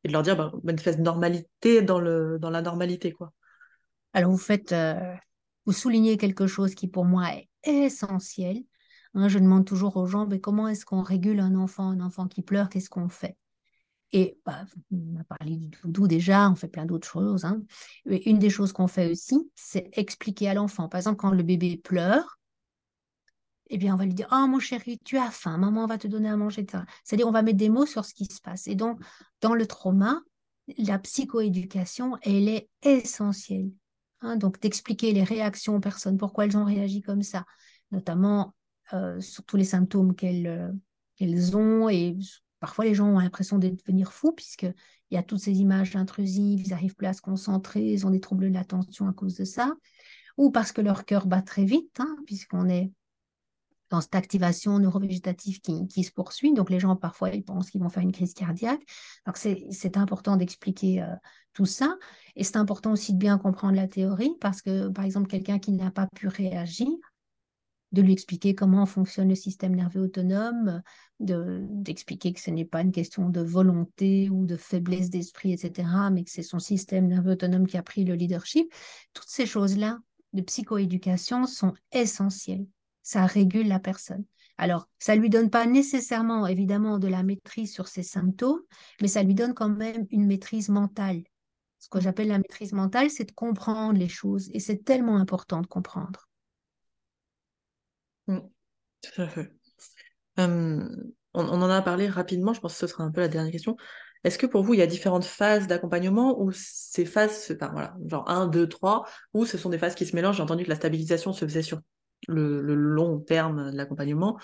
Et de leur dire, bah, manifeste normalité dans, le, dans la normalité. quoi. Alors, vous faites, euh, vous soulignez quelque chose qui pour moi est essentiel, Je demande toujours aux gens, mais comment est-ce qu'on régule un enfant, un enfant qui pleure, qu'est-ce qu'on fait? Et bah, on a parlé du doudou déjà, on fait plein d'autres choses. Hein. une des choses qu'on fait aussi, c'est expliquer à l'enfant. Par exemple, quand le bébé pleure, eh bien, on va lui dire, oh mon chéri, tu as faim, maman va te donner à manger. C'est-à-dire, on va mettre des mots sur ce qui se passe. Et donc, dans le trauma, la psychoéducation, elle est essentielle. Hein. donc, d'expliquer les réactions aux personnes, pourquoi elles ont réagi comme ça, notamment euh, sur tous les symptômes euh, qu'elles ont. Et parfois, les gens ont l'impression de devenir fous, puisqu'il y a toutes ces images intrusives, ils n'arrivent plus à se concentrer, ils ont des troubles de l'attention à cause de ça, ou parce que leur cœur bat très vite, hein, puisqu'on est dans cette activation neurovégétative qui, qui, se poursuit. Donc, les gens, parfois, ils pensent qu'ils vont faire une crise cardiaque. Donc, c'est important d'expliquer euh, tout ça. Et c'est important aussi de bien comprendre la théorie parce que, par exemple, quelqu'un qui n'a pas pu réagir, de lui expliquer comment fonctionne le système nerveux autonome, d'expliquer que ce n'est pas une question de volonté ou de faiblesse d'esprit, etc., mais que c'est son système nerveux autonome qui a pris le leadership. Toutes ces choses-là de psychoéducation sont essentielles. Ça régule la personne. Alors, ça ne lui donne pas nécessairement, évidemment, de la maîtrise sur ses symptômes, mais ça lui donne quand même une maîtrise mentale. Ce que j'appelle la maîtrise mentale, c'est de comprendre les choses. Et c'est tellement important de comprendre. Mm. Tout à fait. on, en a parlé rapidement, je pense que ce sera un peu la dernière question. Est-ce que pour vous, il y a différentes phases d'accompagnement ou ces phases, enfin, voilà, genre 1, 2, 3, ou ce sont des phases qui se mélangent? J'ai entendu que la stabilisation se faisait sur le, long terme de l'accompagnement.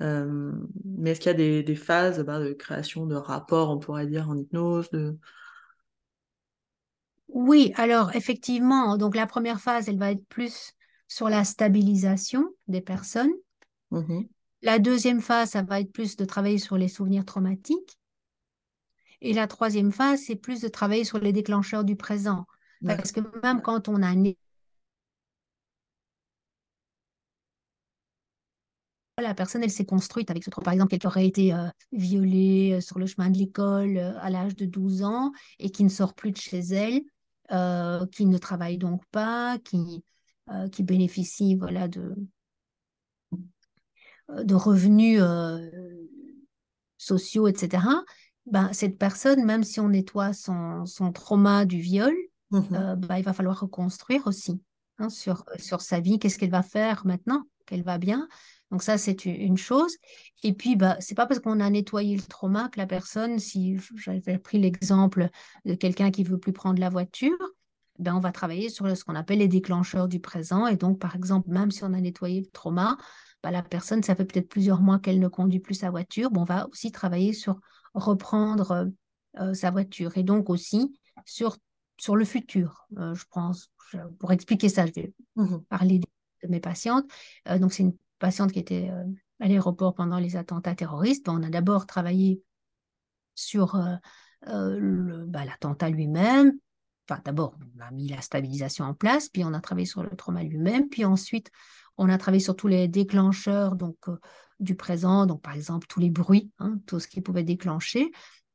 mais est-ce qu'il y a des, phases bah, de création de rapports, on pourrait dire, en hypnose. Oui, alors effectivement, donc la première phase, elle va être plus sur la stabilisation des personnes. Mmh la deuxième phase, ça va être plus de travailler sur les souvenirs traumatiques. Et la troisième phase, c'est plus de travailler sur les déclencheurs du présent. Parce que même quand on a la personne, elle s'est construite avec ce trauma. Par exemple, quelqu'un aurait été euh, violée euh, sur le chemin de l'école euh, à l'âge de 12 ans et qui ne sort plus de chez elle, qui ne travaille donc pas, qui, euh, qui bénéficient voilà, de, euh, de revenus euh, sociaux, etc., ben, cette personne, même si on nettoie son, son trauma du viol, mmh ben, il va falloir reconstruire aussi hein, sur, sur sa vie. Qu'est-ce qu'elle va faire maintenant qu'elle va bien? Donc ça, c'est une chose. Et puis, bah, c'est pas parce qu'on a nettoyé le trauma que la personne, si j'avais pris l'exemple de quelqu'un qui veut plus prendre la voiture, ben, on va travailler sur ce qu'on appelle les déclencheurs du présent. Et donc, par exemple, même si on a nettoyé le trauma, ben, la personne, ça fait peut-être plusieurs mois qu'elle ne conduit plus sa voiture. on va aussi travailler sur reprendre euh, euh, sa voiture et donc aussi sur, sur le futur. Euh, je pense, pour expliquer ça, je vais mmh parler de, mes patientes. donc, c'est une patiente qui était à l'aéroport pendant les attentats terroristes. on a d'abord travaillé sur bah, l'attentat lui-même, D'abord, on a mis la stabilisation en place, puis on a travaillé sur le trauma lui-même, puis ensuite, on a travaillé sur tous les déclencheurs donc, euh, du présent, donc par exemple tous les bruits, hein, tout ce qui pouvait déclencher.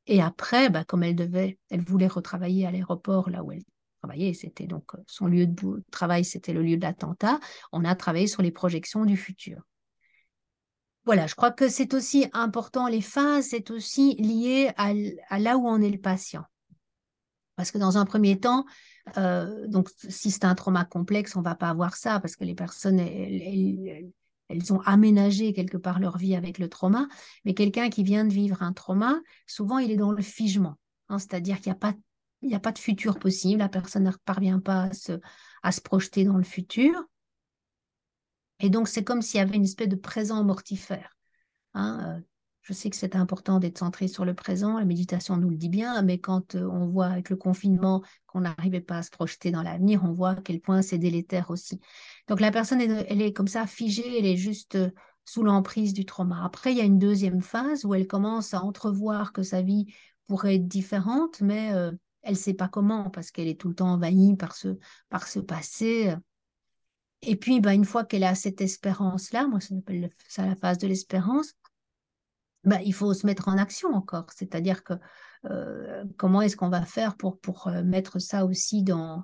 Et après, bah, comme elle devait, elle voulait retravailler à l'aéroport, là où elle travaillé, c'était donc son lieu de travail, c'était le lieu de l'attentat. On a travaillé sur les projections du futur. Voilà, je crois que c'est aussi important, les phases, c'est aussi lié à, là où on est le patient. Parce que dans un premier temps, euh, donc si c'est un trauma complexe, on ne va pas avoir ça parce que les personnes, elles, ont aménagé quelque part leur vie avec le trauma. Mais quelqu'un qui vient de vivre un trauma, souvent il est dans le figement. Hein, c'est-à-dire qu'il n'y a, pas, a pas de futur possible, la personne ne parvient pas à se, à se projeter dans le futur. Et donc, c'est comme s'il y avait une espèce de présent mortifère. Hein, euh, je sais que c'est important d'être centré sur le présent, la méditation nous le dit bien, mais quand euh, on voit avec le confinement qu'on n'arrivait pas à se projeter dans l'avenir, on voit à quel point c'est délétère aussi. Donc la personne, elle est comme ça figée, elle est juste euh, sous l'emprise du trauma. Après, il y a une deuxième phase où elle commence à entrevoir que sa vie pourrait être différente, mais elle ne sait pas comment parce qu'elle est tout le temps envahie par ce, par ce passé. Et puis, bah, une fois qu'elle a cette espérance-là, moi, ça s'appelle ça la phase de l'espérance, bah, il faut se mettre en action encore. C'est-à-dire que euh, comment est-ce qu'on va faire pour, pour euh, mettre ça aussi dans,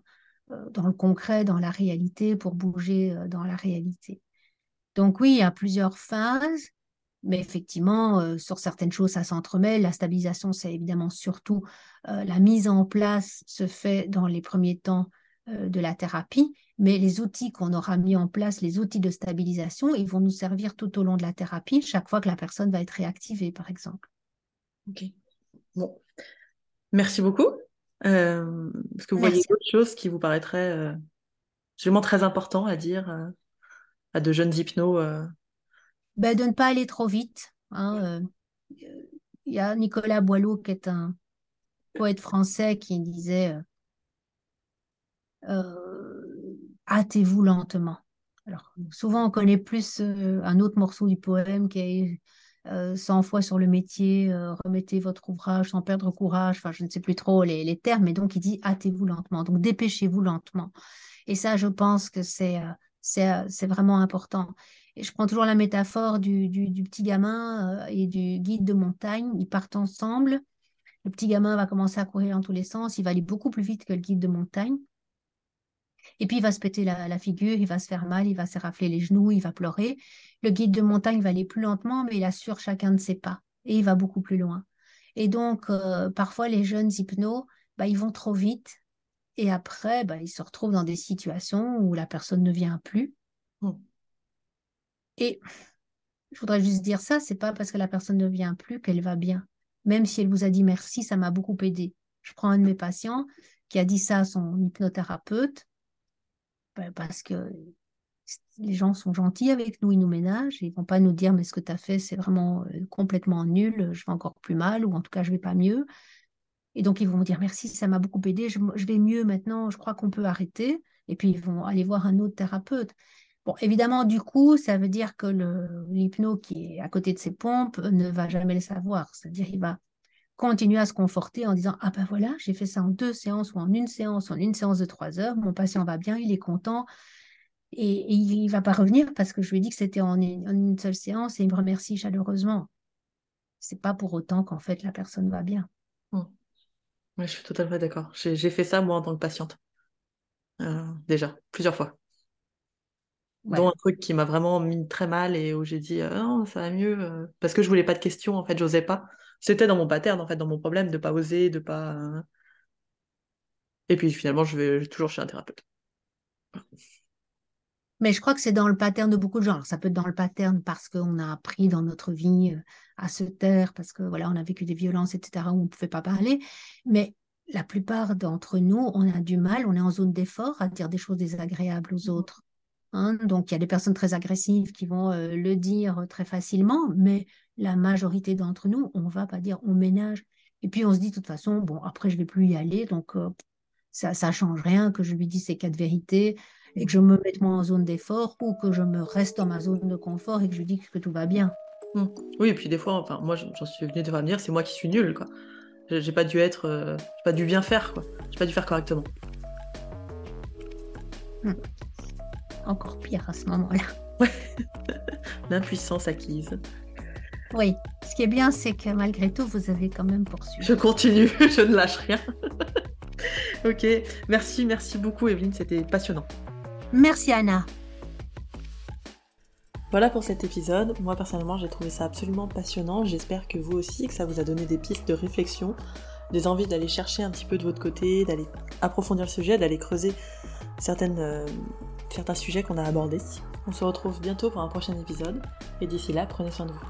euh, dans le concret, dans la réalité, pour bouger dans la réalité? Donc oui, il y a plusieurs phases, mais effectivement, sur certaines choses, ça s'entremêle. La stabilisation, c'est évidemment surtout la mise en place se fait dans les premiers temps de la thérapie, mais les outils qu'on aura mis en place, les outils de stabilisation, ils vont nous servir tout au long de la thérapie, chaque fois que la personne va être réactivée, par exemple. Ok. Bon. Merci beaucoup. Euh, est-ce que vous voyez autre chose qui vous paraîtrait euh, très important à dire euh, à de jeunes hypnos ben, De ne pas aller trop vite. Hein, il y a Nicolas Boileau, qui est un poète français, qui disait hâtez-vous lentement. Alors, souvent, on connaît plus euh, un autre morceau du poème qui est 100 euh, fois sur le métier, euh, remettez votre ouvrage sans perdre courage. Enfin, je ne sais plus trop les, termes, mais donc il dit hâtez-vous lentement. Donc, dépêchez-vous lentement. Et ça, je pense que c'est c'est vraiment important. Et je prends toujours la métaphore du, du petit gamin et du guide de montagne. Ils partent ensemble. Le petit gamin va commencer à courir dans tous les sens. Il va aller beaucoup plus vite que le guide de montagne. Et puis, il va se péter la, figure, il va se faire mal, il va se rafler les genoux, il va pleurer. Le guide de montagne va aller plus lentement, mais il assure chacun de ses pas. Et il va beaucoup plus loin. Et donc, euh, parfois, les jeunes hypnos, bah, ils vont trop vite. Et après, bah, ils se retrouvent dans des situations où la personne ne vient plus. Hmm. Et je voudrais juste dire ça, c'est pas parce que la personne ne vient plus qu'elle va bien. Même si elle vous a dit merci, ça m'a beaucoup aidé. Je prends un de mes patients qui a dit ça à son hypnothérapeute. Ben, parce que les gens sont gentils avec nous, ils nous ménagent, ils vont pas nous dire mais ce que tu as fait c'est vraiment euh, complètement nul, je vais encore plus mal ou en tout cas je vais pas mieux. Et donc ils vont me dire merci, ça m'a beaucoup aidé, je, vais mieux maintenant, je crois qu'on peut arrêter. Et puis ils vont aller voir un autre thérapeute. Bon, évidemment, du coup, ça veut dire que l'hypno qui est à côté de ses pompes ne va jamais le savoir. C'est-à-dire, il va continuer à se conforter en disant Ah ben voilà, j'ai fait ça en deux séances ou en une séance, en une séance de trois heures, mon patient va bien, il est content. Et, il ne va pas revenir parce que je lui ai dit que c'était en, une seule séance et il me remercie chaleureusement. C'est pas pour autant qu'en fait la personne va bien. Mmh. Oui, je suis totalement d'accord. J'ai fait ça moi en tant que patiente. Euh, déjà, plusieurs fois. Dont un truc qui m'a vraiment mis très mal et où j'ai dit oh, ça va mieux euh, parce que je voulais pas de questions en fait, j'osais pas c'était dans mon pattern, en fait, dans mon problème de pas oser, de pas. Et puis finalement, je vais toujours chez un thérapeute. Mais je crois que c'est dans le pattern de beaucoup de gens. ça peut être dans le pattern parce qu'on a appris dans notre vie euh, à se taire, parce que voilà, on a vécu des violences, etc., où on ne pouvait pas parler. Mais la plupart d'entre nous, on a du mal, on est en zone d'effort à dire des choses désagréables aux autres. Hein. donc, il y a des personnes très agressives qui vont euh, le dire très facilement, mais la majorité d'entre nous, on va pas dire on ménage. Et puis, on se dit de toute façon, bon, après, je vais plus y aller, donc euh, ça ne change rien que je lui dise ces quatre vérités et que je me mette moi en zone d'effort ou que je me reste dans ma zone de confort et que je dis que tout va bien. Mmh. Oui, et puis des fois, enfin, moi, j'en suis venue de me dire, c'est moi qui suis nulle, quoi. J'ai pas dû être, euh, pas dû bien faire, quoi. J'ai pas dû faire correctement. Mmh encore pire à ce moment-là. (laughs) L'impuissance acquise. Oui, ce qui est bien, c'est que malgré tout, vous avez quand même poursuivi. Je continue, (laughs) je ne lâche rien. (laughs) ok, merci, merci beaucoup Evelyne, c'était passionnant. Merci Anna. Voilà pour cet épisode. Moi personnellement j'ai trouvé ça absolument passionnant. J'espère que vous aussi, que ça vous a donné des pistes de réflexion, des envies d'aller chercher un petit peu de votre côté, d'aller approfondir le sujet, d'aller creuser certaines, euh, certains sujets qu'on a abordés. On se retrouve bientôt pour un prochain épisode et d'ici là, prenez soin de vous.